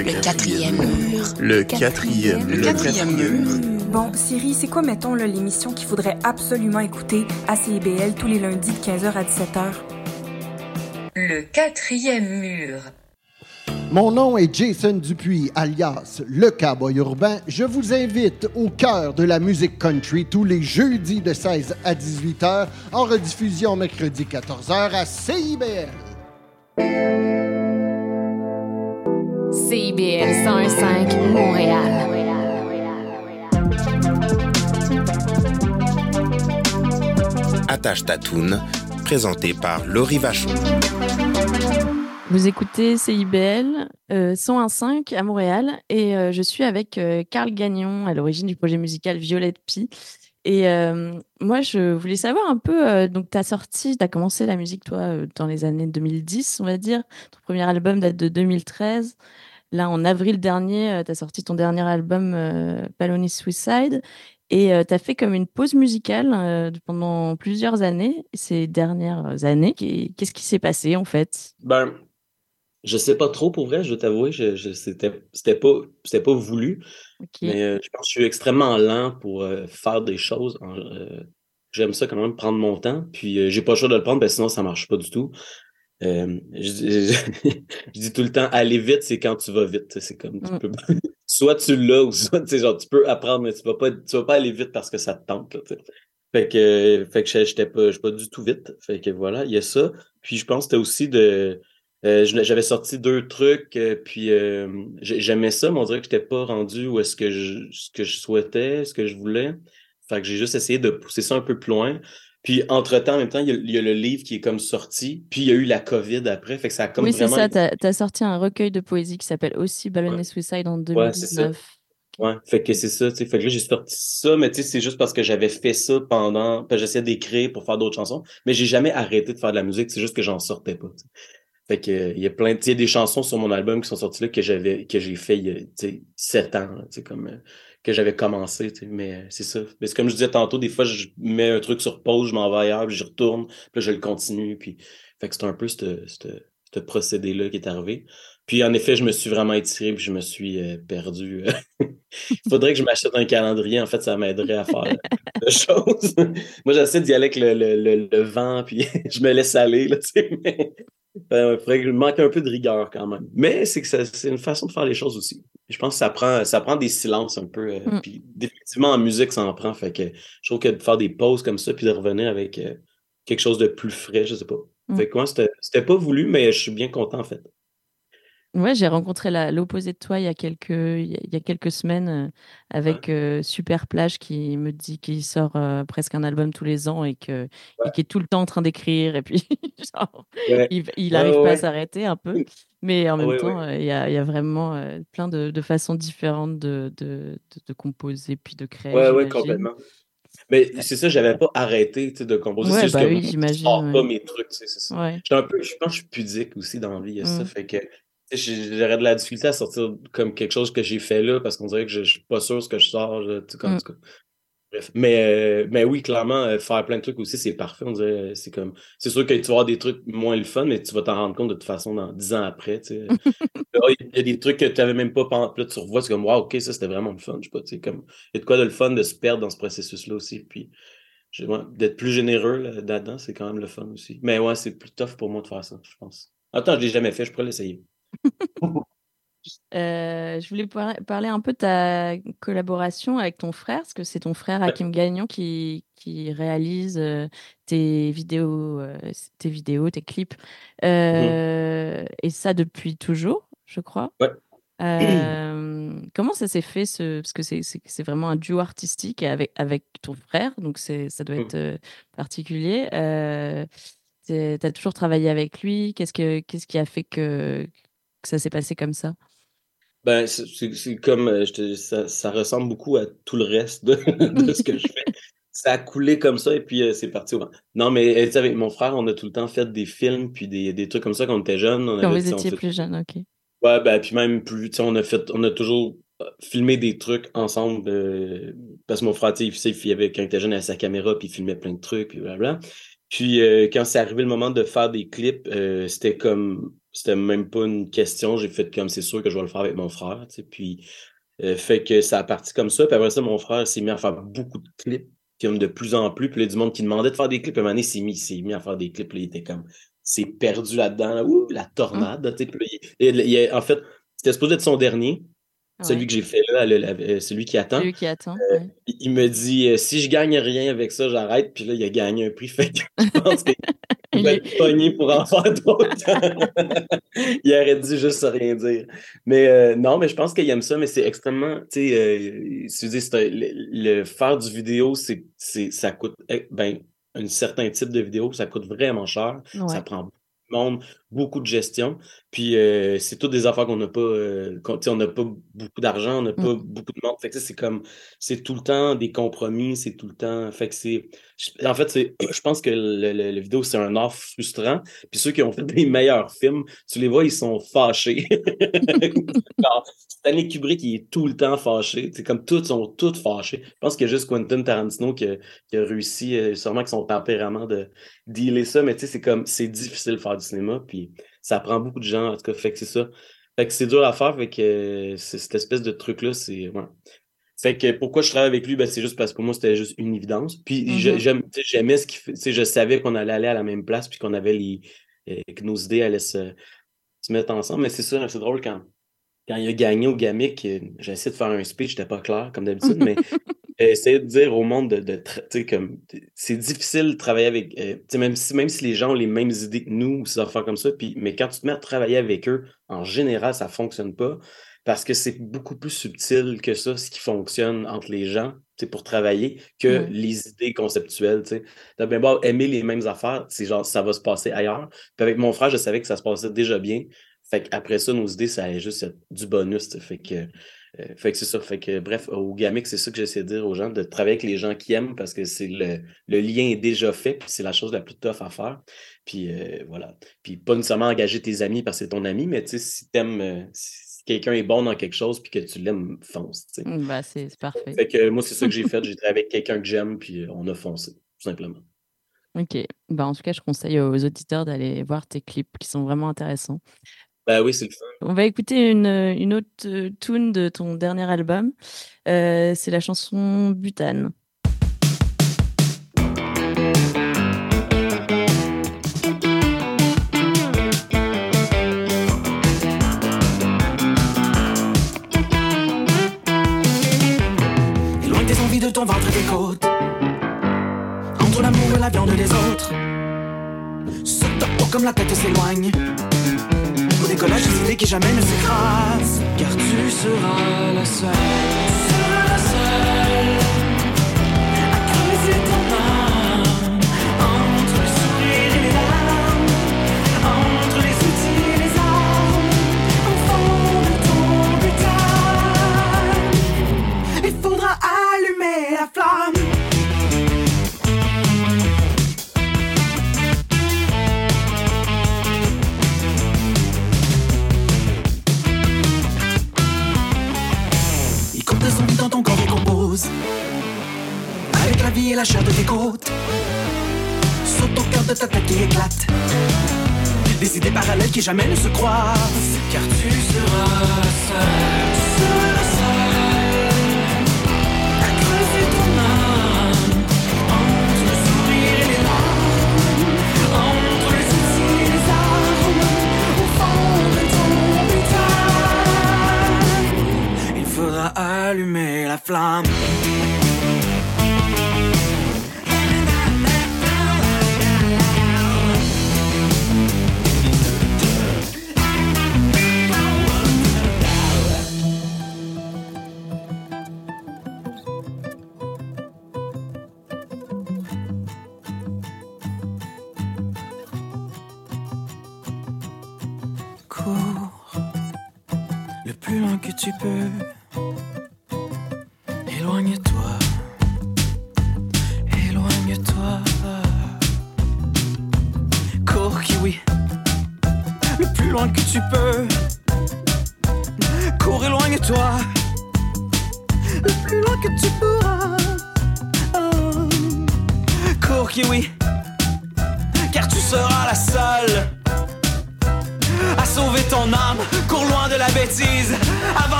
Speaker 11: Le
Speaker 2: Le quatrième mur.
Speaker 11: Le quatrième.
Speaker 2: Le quatrième mur.
Speaker 12: Bon, Siri, c'est quoi, mettons, l'émission qu'il faudrait absolument écouter à CIBL tous les lundis de 15h à 17h?
Speaker 13: Le quatrième mur.
Speaker 14: Mon nom est Jason Dupuis, alias Le Cowboy Urbain. Je vous invite au cœur de la musique country tous les jeudis de 16 à 18 h en rediffusion mercredi 14 h à CIBL.
Speaker 2: CIBL 101.5 Montréal.
Speaker 11: Attache ta toune, présenté par Laurie Vachon.
Speaker 4: Vous écoutez CIBL euh, 101.5 à Montréal et euh, je suis avec euh, Carl Gagnon à l'origine du projet musical Violette Pie. Et euh, moi, je voulais savoir un peu, euh, donc tu as sorti, tu as commencé la musique, toi, dans les années 2010, on va dire. Ton premier album date de 2013. Là, en avril dernier, tu as sorti ton dernier album, euh, Palonis Suicide. Et tu as fait comme une pause musicale euh, pendant plusieurs années, ces dernières années. Qu'est- Qu'est-ce qui s'est passé, en fait?
Speaker 6: Ben, je sais pas trop pour vrai, je dois t'avouer, je, je, c'était, c'était pas, c'était pas voulu, mais euh, je pense que je suis extrêmement lent pour euh, faire des choses. Euh, j'aime ça quand même prendre mon temps, puis euh, j'ai pas le choix de le prendre, parce que sinon ça marche pas du tout. Euh, je, dis- je dis tout le temps, aller vite, c'est quand tu vas vite. C'est comme, tu
Speaker 4: Mm.
Speaker 6: peux, soit tu l'as, ou soit, tu sais, genre, tu peux apprendre, mais tu vas pas, tu vas pas aller vite parce que ça te tente, là. Fait que, fait que je- j'étais pas, pas du tout vite. Fait que voilà, il y a ça. Puis je pense que c'était aussi de, euh, j'avais sorti deux trucs, euh, puis euh, j'ai- j'aimais ça, mais on dirait que j'étais pas rendu où est-ce que je, ce que je souhaitais, ce que je voulais. Fait que j'ai juste essayé de pousser ça un peu plus loin. Puis entre-temps, en même temps, il y, a, il y a le livre qui est comme sorti, puis il y a eu la COVID après, fait que ça a comme
Speaker 4: oui, c'est ça, tu as, sorti un recueil de poésie qui s'appelle aussi Ballonnet Suicide en
Speaker 6: Ouais, c'est ça.
Speaker 4: 2019.
Speaker 6: Ouais, fait que c'est ça, tu sais. Fait que là, j'ai sorti ça, mais tu sais, c'est juste parce que j'avais fait ça pendant, j'essayais d'écrire pour faire d'autres chansons, mais j'ai jamais arrêté de faire de la musique, c'est juste que j'en sortais pas. Fait que, euh, il y a plein, tu sais, des chansons sur mon album qui sont sorties là que j'avais, que j'ai fait il y a, tu sais, sept ans, tu sais, comme, euh, que j'avais commencé, tu sais, mais euh, c'est ça. Mais c'est comme je disais tantôt, des fois, je mets un truc sur pause, je m'en vais ailleurs, puis je retourne, puis là, je le continue, puis, fait que c'est un peu ce, procédé-là qui est arrivé. Puis en effet, je me suis vraiment étiré, puis je me suis euh, perdu. Il faudrait que je m'achète un calendrier, en fait, ça m'aiderait à faire de choses. Moi, j'essaie d'y aller avec le, le, le, le vent, puis je me laisse aller, là, tu sais, mais euh, il faudrait que manque un peu de rigueur quand même. Mais c'est que c'est une façon de faire les choses aussi. Je pense que ça prend, ça prend des silences un peu, euh,
Speaker 4: Mm.
Speaker 6: puis définitivement en musique, ça en prend. Fait que je trouve que de faire des pauses comme ça, puis de revenir avec euh, quelque chose de plus frais, je sais pas.
Speaker 4: Mm.
Speaker 6: Fait que moi, c'était c'était pas voulu, mais je suis bien content, en fait.
Speaker 4: Ouais, j'ai rencontré l'opposé de toi il y a quelques, il y a, quelques semaines euh, avec euh, Super Plage qui me dit qu'il sort euh, presque un album tous les ans et que et qui est tout le temps en train d'écrire et puis genre,
Speaker 6: Ouais.
Speaker 4: il, il
Speaker 6: Ouais,
Speaker 4: arrive
Speaker 6: ouais,
Speaker 4: pas à
Speaker 6: ouais.
Speaker 4: s'arrêter un peu. Mais en même
Speaker 6: Ouais,
Speaker 4: temps,
Speaker 6: ouais.
Speaker 4: il y a, il y a vraiment euh, plein de, de façons différentes de, de, composer puis de créer,
Speaker 6: Ouais, ouais, complètement. Mais c'est ça, j'avais pas arrêté de composer.
Speaker 4: Ouais,
Speaker 6: c'est juste
Speaker 4: bah
Speaker 6: que
Speaker 4: oui,
Speaker 6: je sors pas
Speaker 4: ouais.
Speaker 6: mes trucs, c'est ça.
Speaker 4: Ouais.
Speaker 6: J'étais un peu, je pense que je suis pudique aussi dans la vie, ça.
Speaker 4: Mm.
Speaker 6: Fait que j'aurais de la difficulté à sortir comme quelque chose que j'ai fait là parce qu'on dirait que je, je suis pas sûr ce que je sors. comme,
Speaker 4: Mm.
Speaker 6: cas. Bref. Mais, euh, mais oui, clairement, euh, faire plein de trucs aussi, c'est parfait. On dirait, euh, c'est comme, c'est sûr que tu vas avoir des trucs moins le fun, mais tu vas t'en rendre compte de toute façon dans dix ans après, tu sais. Là, Il y a des trucs que tu n'avais même pas pensé. Là, tu revois, c'est comme, waouh, ok, ça c'était vraiment le fun. Je sais pas, tu sais, comme, il y a de quoi de le fun de se perdre dans ce processus-là aussi. Puis, ouais, d'être plus généreux là, là-dedans, c'est quand même le fun aussi. Mais ouais, c'est plus tough pour moi de faire ça, je pense. Attends, je l'ai jamais fait, je pourrais l'essayer.
Speaker 4: Euh, je voulais par- parler un peu de ta collaboration avec ton frère, parce que c'est ton frère Hakim Gagnon qui, qui réalise euh, tes vidéos, euh, tes vidéos, tes clips, Euh, et ça depuis toujours, je crois.
Speaker 6: Ouais.
Speaker 4: Comment ça s'est fait ce... Parce que c'est- vraiment un duo artistique avec, avec ton frère, donc ça doit être euh, particulier. Tu as toujours travaillé avec lui. Qu'est-ce que qu'est-ce qui a fait que, que ça s'est passé comme ça?
Speaker 6: Ben, c'est- comme, euh, je te- ça, ça ressemble beaucoup à tout le reste de, de ce que je fais. Ça a coulé comme ça et puis euh, c'est parti. Non, mais euh, tu sais, avec mon frère, on a tout le temps fait des films puis des, des trucs comme ça quand on était jeunes. On
Speaker 4: Quand
Speaker 6: avait,
Speaker 4: vous
Speaker 6: on
Speaker 4: étiez
Speaker 6: fait-
Speaker 4: plus jeune, ok.
Speaker 6: Ouais, ben, puis même plus, tu sais, on a fait, on a toujours filmé des trucs ensemble, euh, parce que mon frère, tu sais, il- avait, quand il était jeune, il avait sa caméra, puis il filmait plein de trucs, puis blablabla. Puis euh, quand c'est arrivé le moment de faire des clips, c'était comme, c'était même pas une question, j'ai fait comme, c'est sûr que je vais le faire avec mon frère, tu sais, puis euh, fait que ça a parti comme ça, puis après ça, mon frère s'est mis à faire beaucoup de clips, comme de plus en plus, puis là, du monde qui demandait de faire des clips, puis à un moment donné, il s'est mis, s'est mis à faire des clips, puis là, il était comme, c'est perdu là-dedans, là, ouh, la tornade, tu sais, puis là, il- il- il- en fait, c'était supposé être son dernier, celui que j'ai fait là, le- la- euh, celui qui attend.
Speaker 4: Celui qui attend.
Speaker 6: Euh,
Speaker 4: ouais.
Speaker 6: il me dit euh, si je gagne rien avec ça, j'arrête. Puis là, il a gagné un prix. Fait que je pense qu'il
Speaker 4: Il
Speaker 6: va être pogné pour en faire d'autres. il aurait dû juste rien dire. Mais euh, non, mais je pense qu'il aime ça, mais c'est extrêmement. Tu sais, le, le faire du vidéo, c'est, ça coûte eh, ben, un certain type de vidéo, ça coûte vraiment cher.
Speaker 4: Ouais.
Speaker 6: Ça prend beaucoup monde, beaucoup de gestion. Puis euh, c'est toutes des affaires qu'on n'a pas, euh, on n'a pas beaucoup d'argent, on n'a pas beaucoup de monde. Fait que c'est comme, c'est tout le temps des compromis, c'est tout le temps. Fait que c'est, en fait, c'est, je pense que le, le- le vidéo, c'est un art frustrant. Puis ceux qui ont fait des meilleurs films, tu les vois, ils sont fâchés. Stanley Kubrick, il est tout le temps fâché. C'est comme tous sont tous fâchés. Je pense qu'il y a juste Quentin Tarantino qui a, qui a réussi, euh, sûrement avec son tempérament, de dealer ça. Mais tu sais, c'est comme, c'est difficile de faire du cinéma. Puis ça prend beaucoup de gens, en tout cas. Fait que c'est ça. Fait que c'est dur à faire. Fait que euh, cette espèce de truc-là, c'est. ouais. Fait que pourquoi je travaille avec lui, ben, c'est juste parce que pour moi, c'était juste une évidence. Puis
Speaker 4: Mhm.
Speaker 6: sais, j'aimais ce qu'il fait. Je savais qu'on allait aller à la même place, puis qu'on avait les. euh, que nos idées allaient se, se mettre ensemble. Mais c'est ça, c'est drôle quand, quand il a gagné au Gamic, euh, j'ai essayé de faire un speech, j'étais pas clair, comme d'habitude, mais j'ai essayé de dire au monde de, comme c'est difficile de travailler avec. euh, même si, même si les gens ont les mêmes idées que nous ou ces affaires comme ça, puis, mais quand tu te mets à travailler avec eux, en général, ça fonctionne pas. Parce que c'est beaucoup plus subtil que ça, ce qui fonctionne entre les gens, pour travailler, que les idées conceptuelles. tu sais. T'as bien beau aimer les mêmes affaires, c'est genre ça va se passer ailleurs. Puis avec mon frère, je savais que ça se passait déjà bien. Fait qu'après ça, nos idées, ça allait juste être du bonus. Fait que, euh, fait que c'est ça. Fait que bref, au Gamic, c'est ça que j'essaie de dire aux gens, de travailler avec les gens qui aiment parce que c'est le, le lien est déjà fait, puis c'est la chose la plus tough à faire. Puis euh, voilà. Puis pas nécessairement engager tes amis parce que c'est ton ami, mais tu sais, si t'aimes, euh, si quelqu'un est bon dans quelque chose puis que tu l'aimes, fonce. sais.
Speaker 4: Bah, c'est parfait.
Speaker 6: Fait que moi, c'est ça que j'ai fait. J'ai travaillé avec quelqu'un que j'aime, puis on a foncé, tout simplement.
Speaker 4: Ok. Bah, en tout cas, je conseille aux auditeurs d'aller voir tes clips qui sont vraiment intéressants.
Speaker 6: Oui, c'est le fun.
Speaker 4: On va écouter une, une autre euh, tune de ton dernier album. Euh, c'est la chanson Butane.
Speaker 5: Éloigne tes envies de ton ventre et tes côtes. Entre l'amour et la viande des autres. Peau comme la tête s'éloigne. Décollage des idées qui jamais ne s'écrasent. Car tu seras la seule. La vie et la chair de tes côtes. Sur ton cœur de ta tête qui éclate. Des idées parallèles qui jamais ne se croisent. Car tu seras seras la seule. À creuser ton âme. Entre le sourire et les larmes. Entre les soucis et les. Au fond de ton butin. Il faudra allumer la flamme.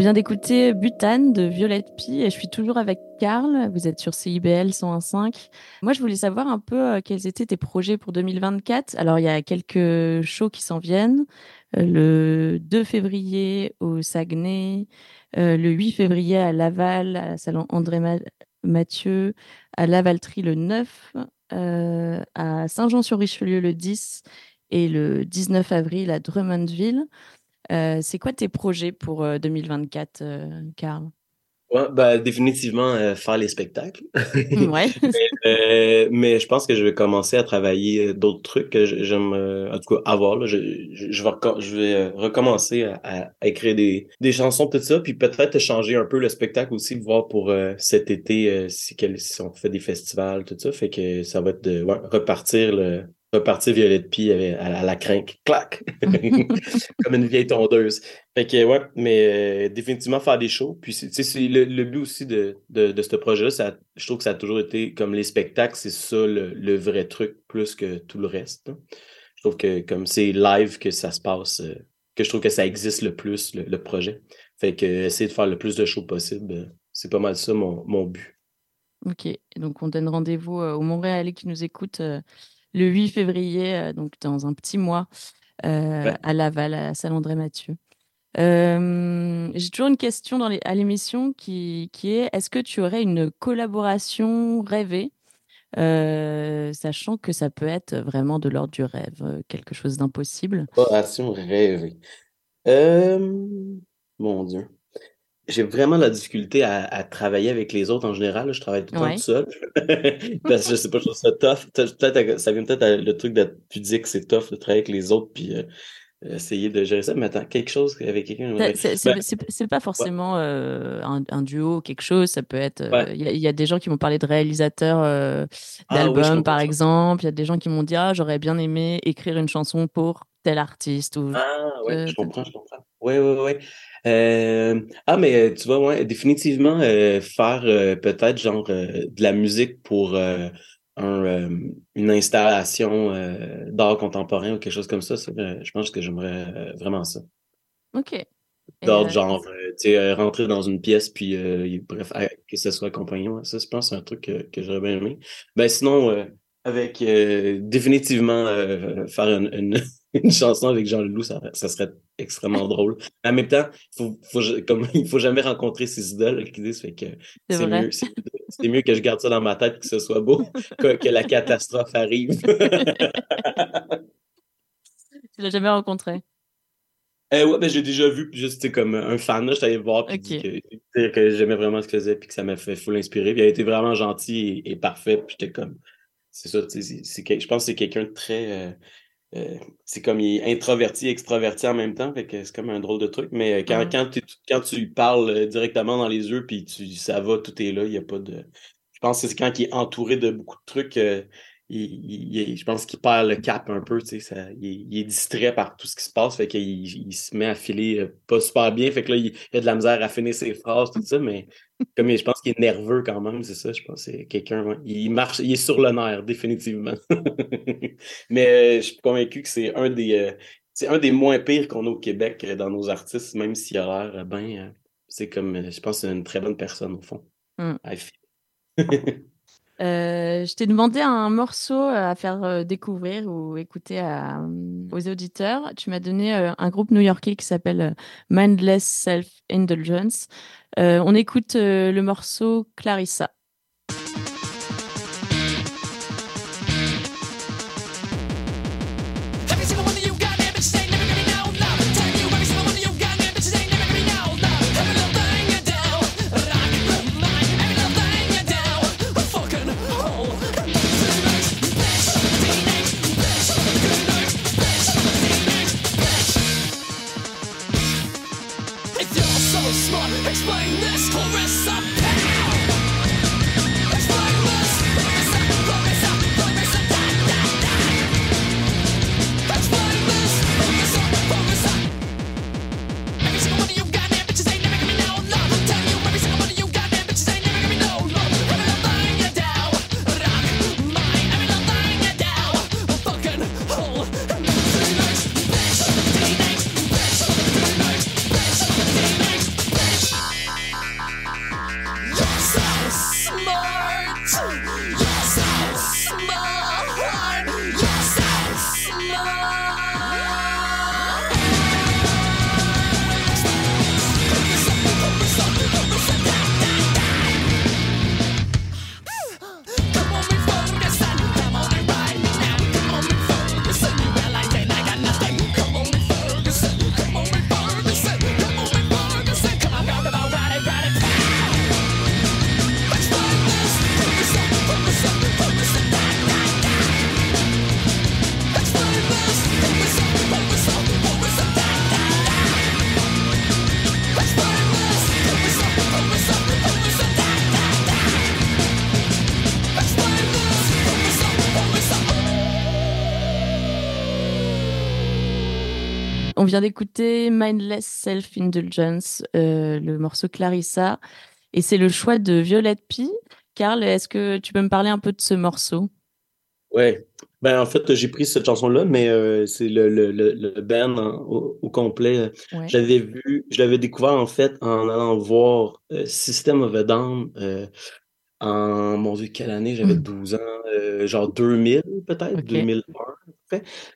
Speaker 4: Vient d'écouter Butane de Violette Pie et je suis toujours avec Karl. Vous êtes sur CIBL 101.5. Moi, je voulais savoir un peu euh, quels étaient tes projets pour 2024. Alors, il y a quelques shows qui s'en viennent. Euh, le 2 février au Saguenay, euh, le 8 février à Laval, à la salon André Ma- Mathieu, à Lavaltrie le 9, euh, à Saint-Jean-sur-Richelieu le 10 et le 19 avril à Drummondville. Euh, c'est quoi tes projets pour euh, 2024, euh, Karl?
Speaker 6: Ouais, ben, définitivement euh, faire les spectacles.
Speaker 4: Ouais.
Speaker 6: mais, euh, mais je pense que je vais commencer à travailler euh, d'autres trucs que j'aime, euh, en tout cas, avoir. Là. Je, je, je vais, reco- je vais euh, recommencer à, écrire des, des chansons, tout ça, puis peut-être changer un peu le spectacle aussi, voir pour euh, cet été euh, si, on fait des festivals, tout ça. Fait que ça va être de ouais, repartir le repartir Violette Pie à, la crinque, clac, comme une vieille tondeuse. Fait que ouais, mais euh, définitivement faire des shows. Puis tu sais, c'est le, le but aussi de, de, de ce projet-là, je trouve que ça a toujours été comme les spectacles, c'est ça le, le vrai truc plus que tout le reste. hein. Je trouve que comme c'est live que ça se passe, euh, que je trouve que ça existe le plus, le, le projet. Fait que euh, essayer de faire le plus de shows possible, euh, c'est pas mal ça mon, mon but.
Speaker 4: Ok, donc on donne rendez-vous aux Montréalais qui nous écoutent le 8 février, euh, donc dans un petit mois, euh,
Speaker 6: Ouais.
Speaker 4: à Laval, à la salle André Mathieu. Euh, J'ai toujours une question dans les, à l'émission qui, qui est est-ce que tu aurais une collaboration rêvée, euh, sachant que ça peut être vraiment de l'ordre du rêve, quelque chose d'impossible?
Speaker 6: Collaboration rêvée. Euh, mon Dieu. J'ai vraiment la difficulté à, à travailler avec les autres en général. là. Je travaille tout le temps tout seul. Parce que je sais pas, je trouve ça tough. Peut-être- peut-être- ça vient peut-être le truc de pudique, c'est tough de travailler avec les autres puis euh, essayer de gérer ça. Mais attends, quelque chose avec quelqu'un.
Speaker 4: C'est
Speaker 6: Ben,
Speaker 4: pas forcément euh, un, un duo, quelque chose. Ça peut être. euh,
Speaker 6: Ouais.
Speaker 4: Il y, a- il y a des gens qui m'ont parlé de réalisateurs euh,
Speaker 6: Ah oui,
Speaker 4: d'albums, par exemple. Il y a des gens qui m'ont dit Ah, j'aurais bien aimé écrire une chanson pour tel artiste. Ou...
Speaker 6: Ah, ouais,
Speaker 4: Euh,
Speaker 6: je comprends, je comprends. Ouais, ouais, ouais. Euh, ah, mais euh, tu vois, ouais, définitivement, euh, faire euh, peut-être genre de la musique pour un, une installation d'art contemporain ou quelque chose comme ça, ça, je pense que j'aimerais vraiment ça.
Speaker 4: Ok.
Speaker 6: D'ordre genre, tu sais, rentrer dans une pièce, puis bref, que ce soit accompagné. ouais, ça, je pense c'est un truc que, que j'aurais bien aimé. Ben sinon, avec définitivement faire une, une, une chanson avec Jean Leloup, ça, ça serait extrêmement drôle. Mais en même temps, faut, faut, comme, il faut jamais rencontrer ses idoles qui disent fait que
Speaker 4: C'est
Speaker 6: mieux, mieux que je garde ça dans ma tête que ce soit beau que, que la catastrophe arrive.
Speaker 4: Tu l'as jamais rencontré?
Speaker 6: Euh, ouais, ben, j'ai déjà vu, juste, comme un fan, là, j'étais allé voir, puis que, j'aimais vraiment ce qu'il faisait, puis que ça m'a fait full inspirer, puis il a été vraiment gentil et, et parfait, puis j'étais comme, c'est ça, c'est- je pense que c'est quelqu'un de très, euh, euh, c'est comme il est introverti, extraverti en même temps, fait que c'est comme un drôle de truc, mais euh, quand,
Speaker 4: Mhm.
Speaker 6: quand, tu, quand tu lui parles euh, directement dans les yeux, puis tu, ça va, tout est là, il n'y a pas de, je pense que c'est quand il est entouré de beaucoup de trucs, euh, il, il- je pense qu'il perd le cap un peu, tu sais, ça, il, est- il est distrait par tout ce qui se passe, fait qu'il il se met à filer pas super bien, fait que là, il, il a de la misère à finir ses phrases, tout ça, mais comme je pense qu'il est nerveux quand même, c'est ça, je pense que c'est quelqu'un, ouais, il marche, il est sur le nerf, définitivement. mais euh, je suis convaincu que c'est un des, euh, c'est un des moins pires qu'on a au Québec euh, dans nos artistes, même s'il a l'air, euh, euh, c'est comme, je pense que c'est une très bonne personne, au fond.
Speaker 4: Mm. Euh, je t'ai demandé un morceau à faire euh, découvrir ou écouter à, euh, aux auditeurs. Tu m'as donné un groupe new-yorkais qui s'appelle Mindless Self-Indulgence. Euh, on écoute le morceau Clarissa. Vient d'écouter Mindless Self-Indulgence, euh, le morceau Clarissa, et c'est le choix de Violette P. Carl, est-ce que tu peux me parler un peu de ce morceau?
Speaker 6: Ouais. Ben, en fait, j'ai pris cette chanson-là, mais euh, c'est le, le, le, le band en- au, au complet.
Speaker 4: Ouais.
Speaker 6: L'avais vu, je l'avais découvert en fait en allant voir euh, System of a Down euh, en, mon Dieu, quelle année? J'avais 12 ans, euh, genre 2000 peut-être,
Speaker 4: Ok.
Speaker 6: 2001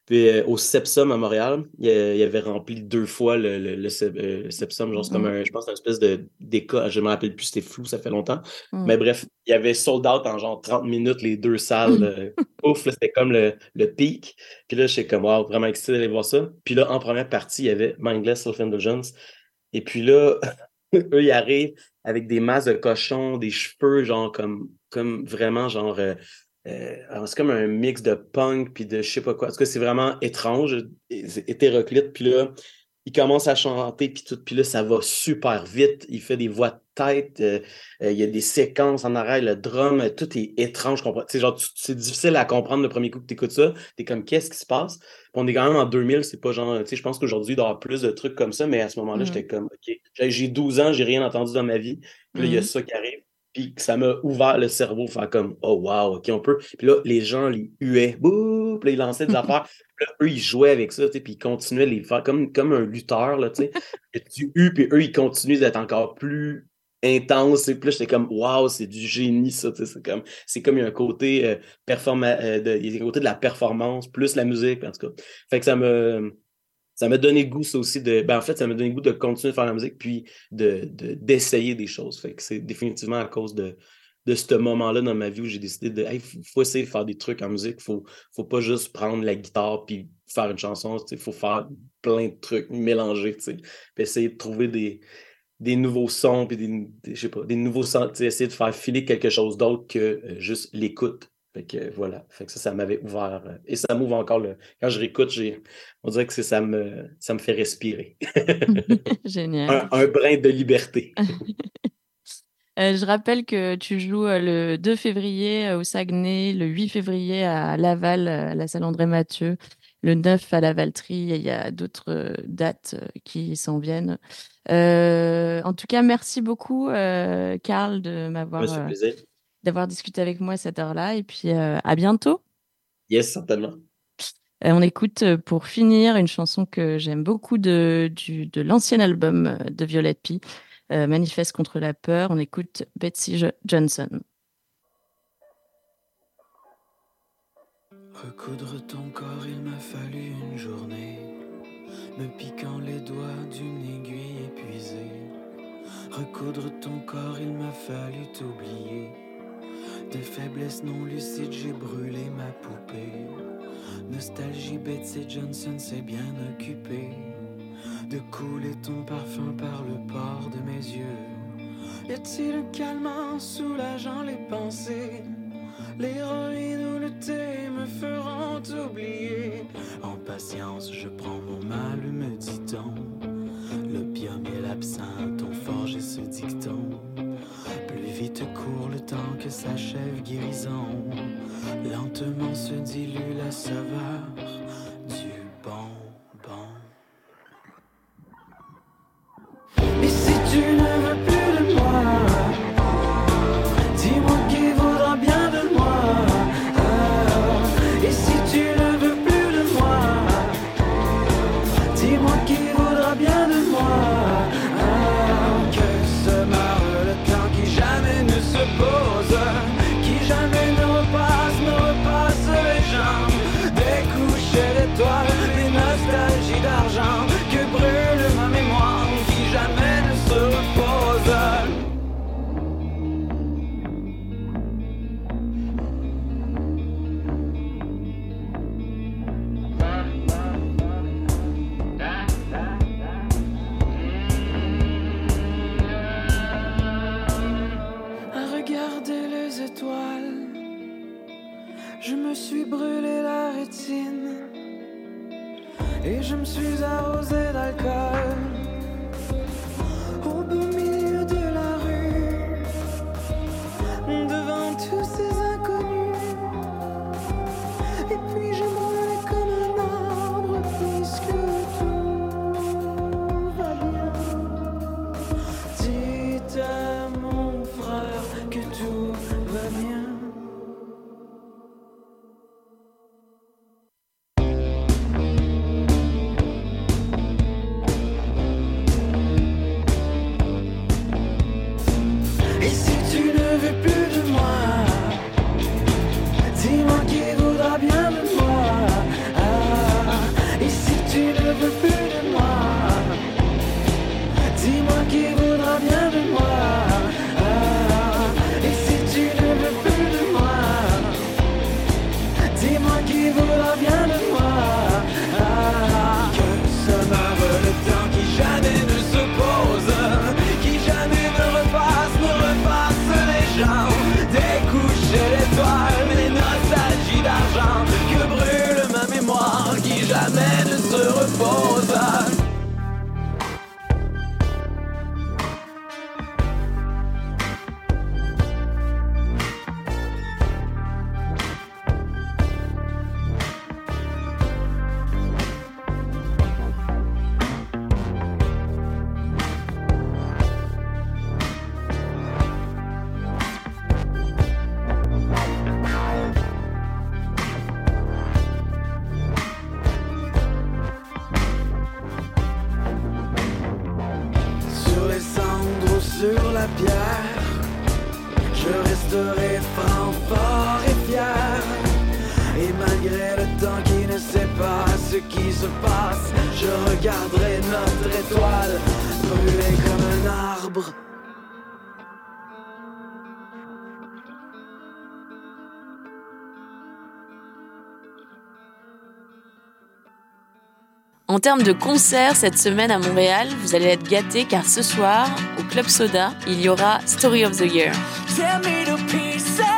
Speaker 6: Puis euh, au Sepsum à Montréal, il, il avait rempli deux fois le, le, euh, le Sepsum, genre c'est comme
Speaker 4: Mhm.
Speaker 6: un, je pense, une espèce de d'école, je me rappelle plus, c'était flou, ça fait longtemps.
Speaker 4: Mhm.
Speaker 6: Mais bref, il y avait sold out en genre 30 minutes les deux salles. euh, Ouf, c'était comme le, le pic. Puis là, j'étais comme, wow, vraiment excité d'aller voir ça. Puis là, en première partie, il y avait Mindless Self-Indulgence. Et puis là, eux, ils arrivent avec des masses de cochons, des cheveux, genre comme, comme vraiment, genre, euh, euh, c'est comme un mix de punk puis de je sais pas quoi. En tout cas, c'est vraiment étrange, c'est hétéroclite. Puis là, il commence à chanter puis tout. Puis là, ça va super vite. Il fait des voix de tête. euh, euh, il y a des séquences en arrière, le drum, euh, tout est étrange. sais, genre, c'est difficile à comprendre le premier coup que tu écoutes ça. T'es comme, qu'est-ce qui se passe? Puis on est quand même en 2000, c'est pas genre, tu sais, je pense qu'aujourd'hui, il doit y avoir plus de trucs comme ça, mais à ce moment-là,
Speaker 4: Mhm.
Speaker 6: j'étais comme, OK, j'ai j'ai 12 ans, j'ai rien entendu dans ma vie. Puis là, il y a
Speaker 4: Mhm.
Speaker 6: ça qui arrive. Puis ça m'a ouvert le cerveau, faire comme, oh wow, OK, on peut. Puis là, les gens les huaient, bouh, puis là, ils lançaient des affaires. Puis là, eux, ils jouaient avec ça, puis ils continuaient de les faire comme, comme un lutteur, là, tu sais. Tu hues, puis eux, ils continuent d'être encore plus intense. Et puis là, j'étais comme, waouh, c'est du génie, ça. tu sais, C'est comme, c'est comme il y a un côté, euh, performa- euh, de, il y a un côté de la performance, plus la musique, en tout cas. Fait que ça me. Ça m'a donné le goût, ça aussi, de. Ben, en fait, ça m'a donné le goût de continuer de faire la musique, puis de, de- d'essayer des choses. Fait que c'est définitivement à cause de, de ce moment-là dans ma vie où j'ai décidé de. Hey, faut, essayer de faire des trucs en musique. Faut, faut pas juste prendre la guitare puis faire une chanson. Il faut faire plein de trucs sais. Puis essayer de trouver des, des nouveaux sons, puis des, je sais pas, des nouveaux sons, essayer de faire filer quelque chose d'autre que euh, juste l'écoute. Fait que euh, voilà. Fait que ça, ça m'avait ouvert. euh, et ça m'ouvre encore le. Quand je réécoute, j'ai. On dirait que c'est- ça me, ça me fait respirer.
Speaker 4: Génial.
Speaker 6: un, un brin de liberté.
Speaker 4: Euh, je rappelle que tu joues le 2 février au Saguenay, le 8 février à Laval, à la salle André Mathieu, le 9 à la Valtrie, et il y a d'autres dates qui s'en viennent. Euh, en tout cas, merci beaucoup, euh, Karl, de m'avoir
Speaker 6: Ouais, ça fait plaisir.
Speaker 4: D'avoir discuté avec moi à cette heure-là. Et puis, euh, à bientôt.
Speaker 6: Yes, certainement.
Speaker 4: Euh, on écoute euh, pour finir une chanson que j'aime beaucoup de, du, de l'ancien album de Violette P, euh, Manifeste contre la peur. On écoute Betsy Jo- Johnson.
Speaker 5: Recoudre ton corps, il m'a fallu une journée, me piquant les doigts d'une aiguille épuisée. Recoudre ton corps, il m'a fallu t'oublier. De faiblesse non lucide, j'ai brûlé ma poupée. Nostalgie, Betsy Johnson s'est bien occupée de couler ton parfum par le port de mes yeux. Y a-t-il un calmant soulageant les pensées? L'héroïne ou le thé me feront oublier. En patience, je prends mon mal, me dit-on. L'opium et l'absinthe ont forgé ce dicton. Vite court le temps que s'achève guérison. Lentement se dilue la saveur
Speaker 7: En termes de concerts cette semaine à Montréal, vous allez être gâtés car ce soir, au Club Soda, il y aura Story of the Year.
Speaker 13: Tear me to pieces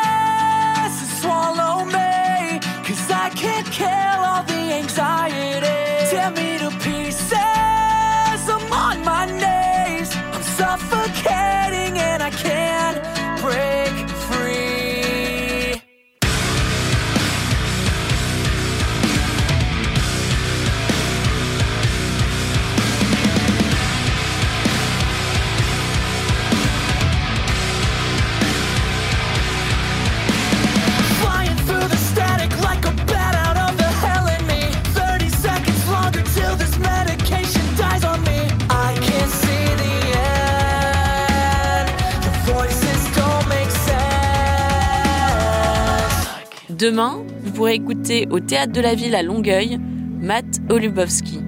Speaker 7: Demain, vous pourrez écouter au Théâtre de la Ville à Longueuil Matt Olubowski.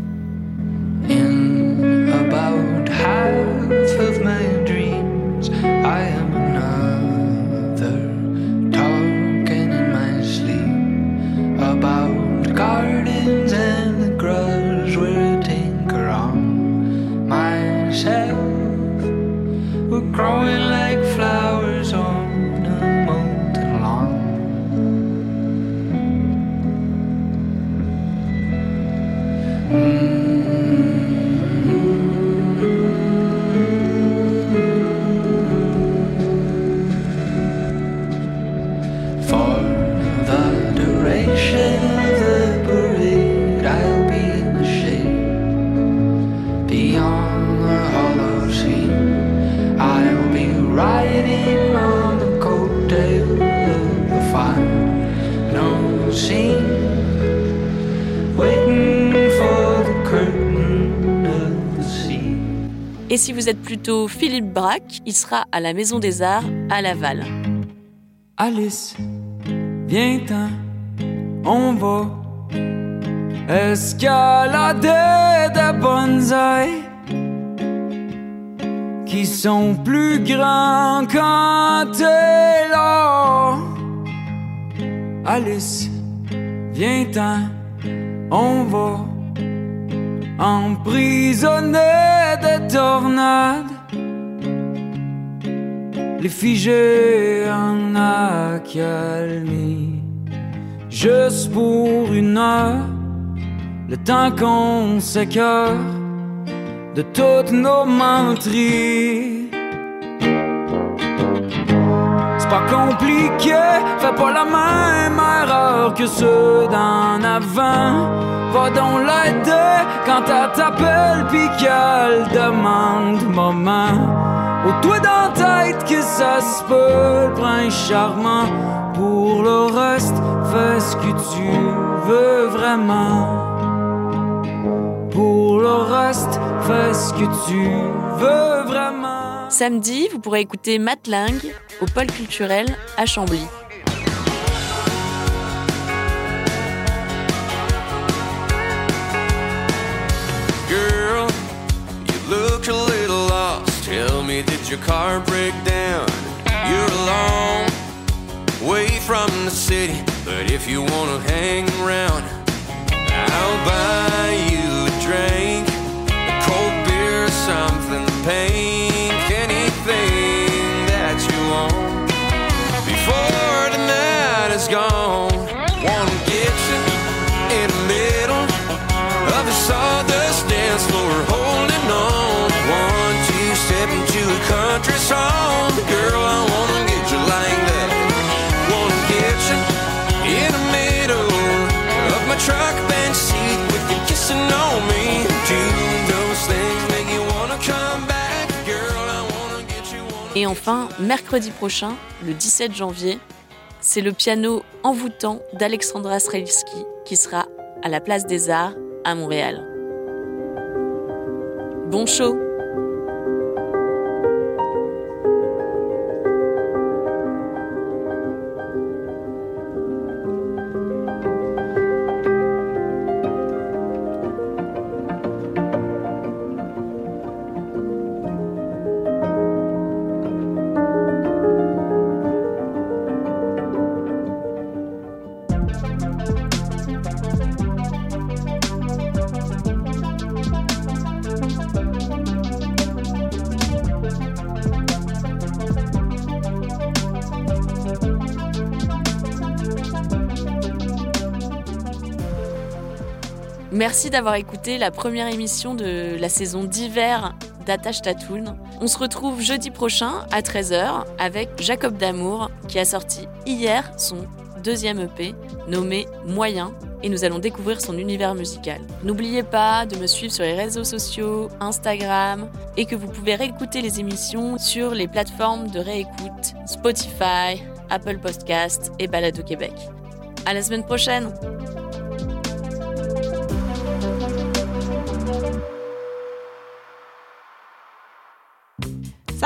Speaker 7: Et si vous êtes plutôt Philippe Braque, il sera à la Maison des Arts à Laval.
Speaker 13: Alice, viens-t'en, on va escalader des bonsaïs qui sont plus grands quand t'es là. Alice, viens-t'en, on va emprisonner des tornades les figer en accalmie. Juste pour une heure, le temps qu'on s'écœure de toutes nos menteries. Pas compliqué, fais pas la même erreur que ceux d'en avant. Va donc l'aider quand elle t'appelle pis demande moment. Au toi dans tête que ça se peut, prince charmant. Pour le reste, fais ce que tu veux vraiment. Pour le reste, fais ce que tu veux vraiment.
Speaker 7: Samedi, vous pourrez écouter Matt Lang au pôle culturel à Chambly. Girl, you look a little lost.
Speaker 15: Tell me, did your car break down? You're alone, way from the city. But if you wanna hang around,
Speaker 4: enfin, mercredi prochain, le 17 janvier, c'est le piano envoûtant d'Alexandra Strelski qui sera à la Place des Arts à Montréal. Bon show Merci d'avoir écouté la première émission de la saison d'hiver d'Attache Tatoune. On se retrouve jeudi prochain à 13h avec Jacob Damour qui a sorti hier son deuxième EP nommé Moyen et nous allons découvrir son univers musical. N'oubliez pas de me suivre sur les réseaux sociaux, Instagram et que vous pouvez réécouter les émissions sur les plateformes de réécoute Spotify, Apple Podcast et Balado Québec. À la semaine prochaine!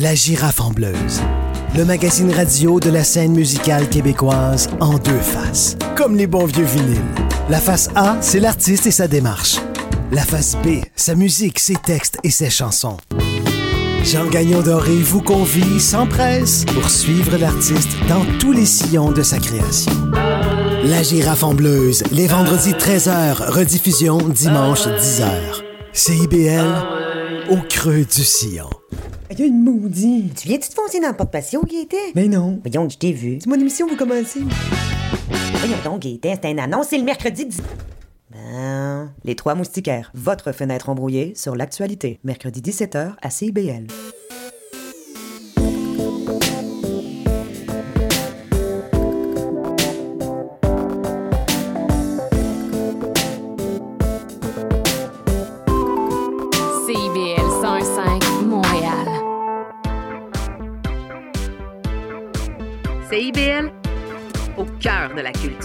Speaker 16: La girafe en bleuse. Le magazine radio de la scène musicale québécoise en deux faces. Comme les bons vieux vinyles. La face A, c'est l'artiste et sa démarche. La face B, sa musique, ses textes et ses chansons. Jean Gagnon Doré vous convie sans presse pour suivre l'artiste dans tous les sillons de sa création. La girafe en bleuse, les vendredis 13h, rediffusion dimanche 10h. CIBL, au creux du sillon.
Speaker 17: Il y a une maudite. Tu viens-tu te foncer dans le porte-patio, Gaëtan?
Speaker 16: Mais non.
Speaker 17: Voyons, je t'ai vu. C'est mon émission, vous commencez. Voyons donc, Gaëtan, c'est un annonce, c'est le mercredi 10... Ben, les trois moustiquaires, votre fenêtre embrouillée sur l'actualité. Mercredi 17h à CIBL.
Speaker 2: CIBL
Speaker 18: de la culture.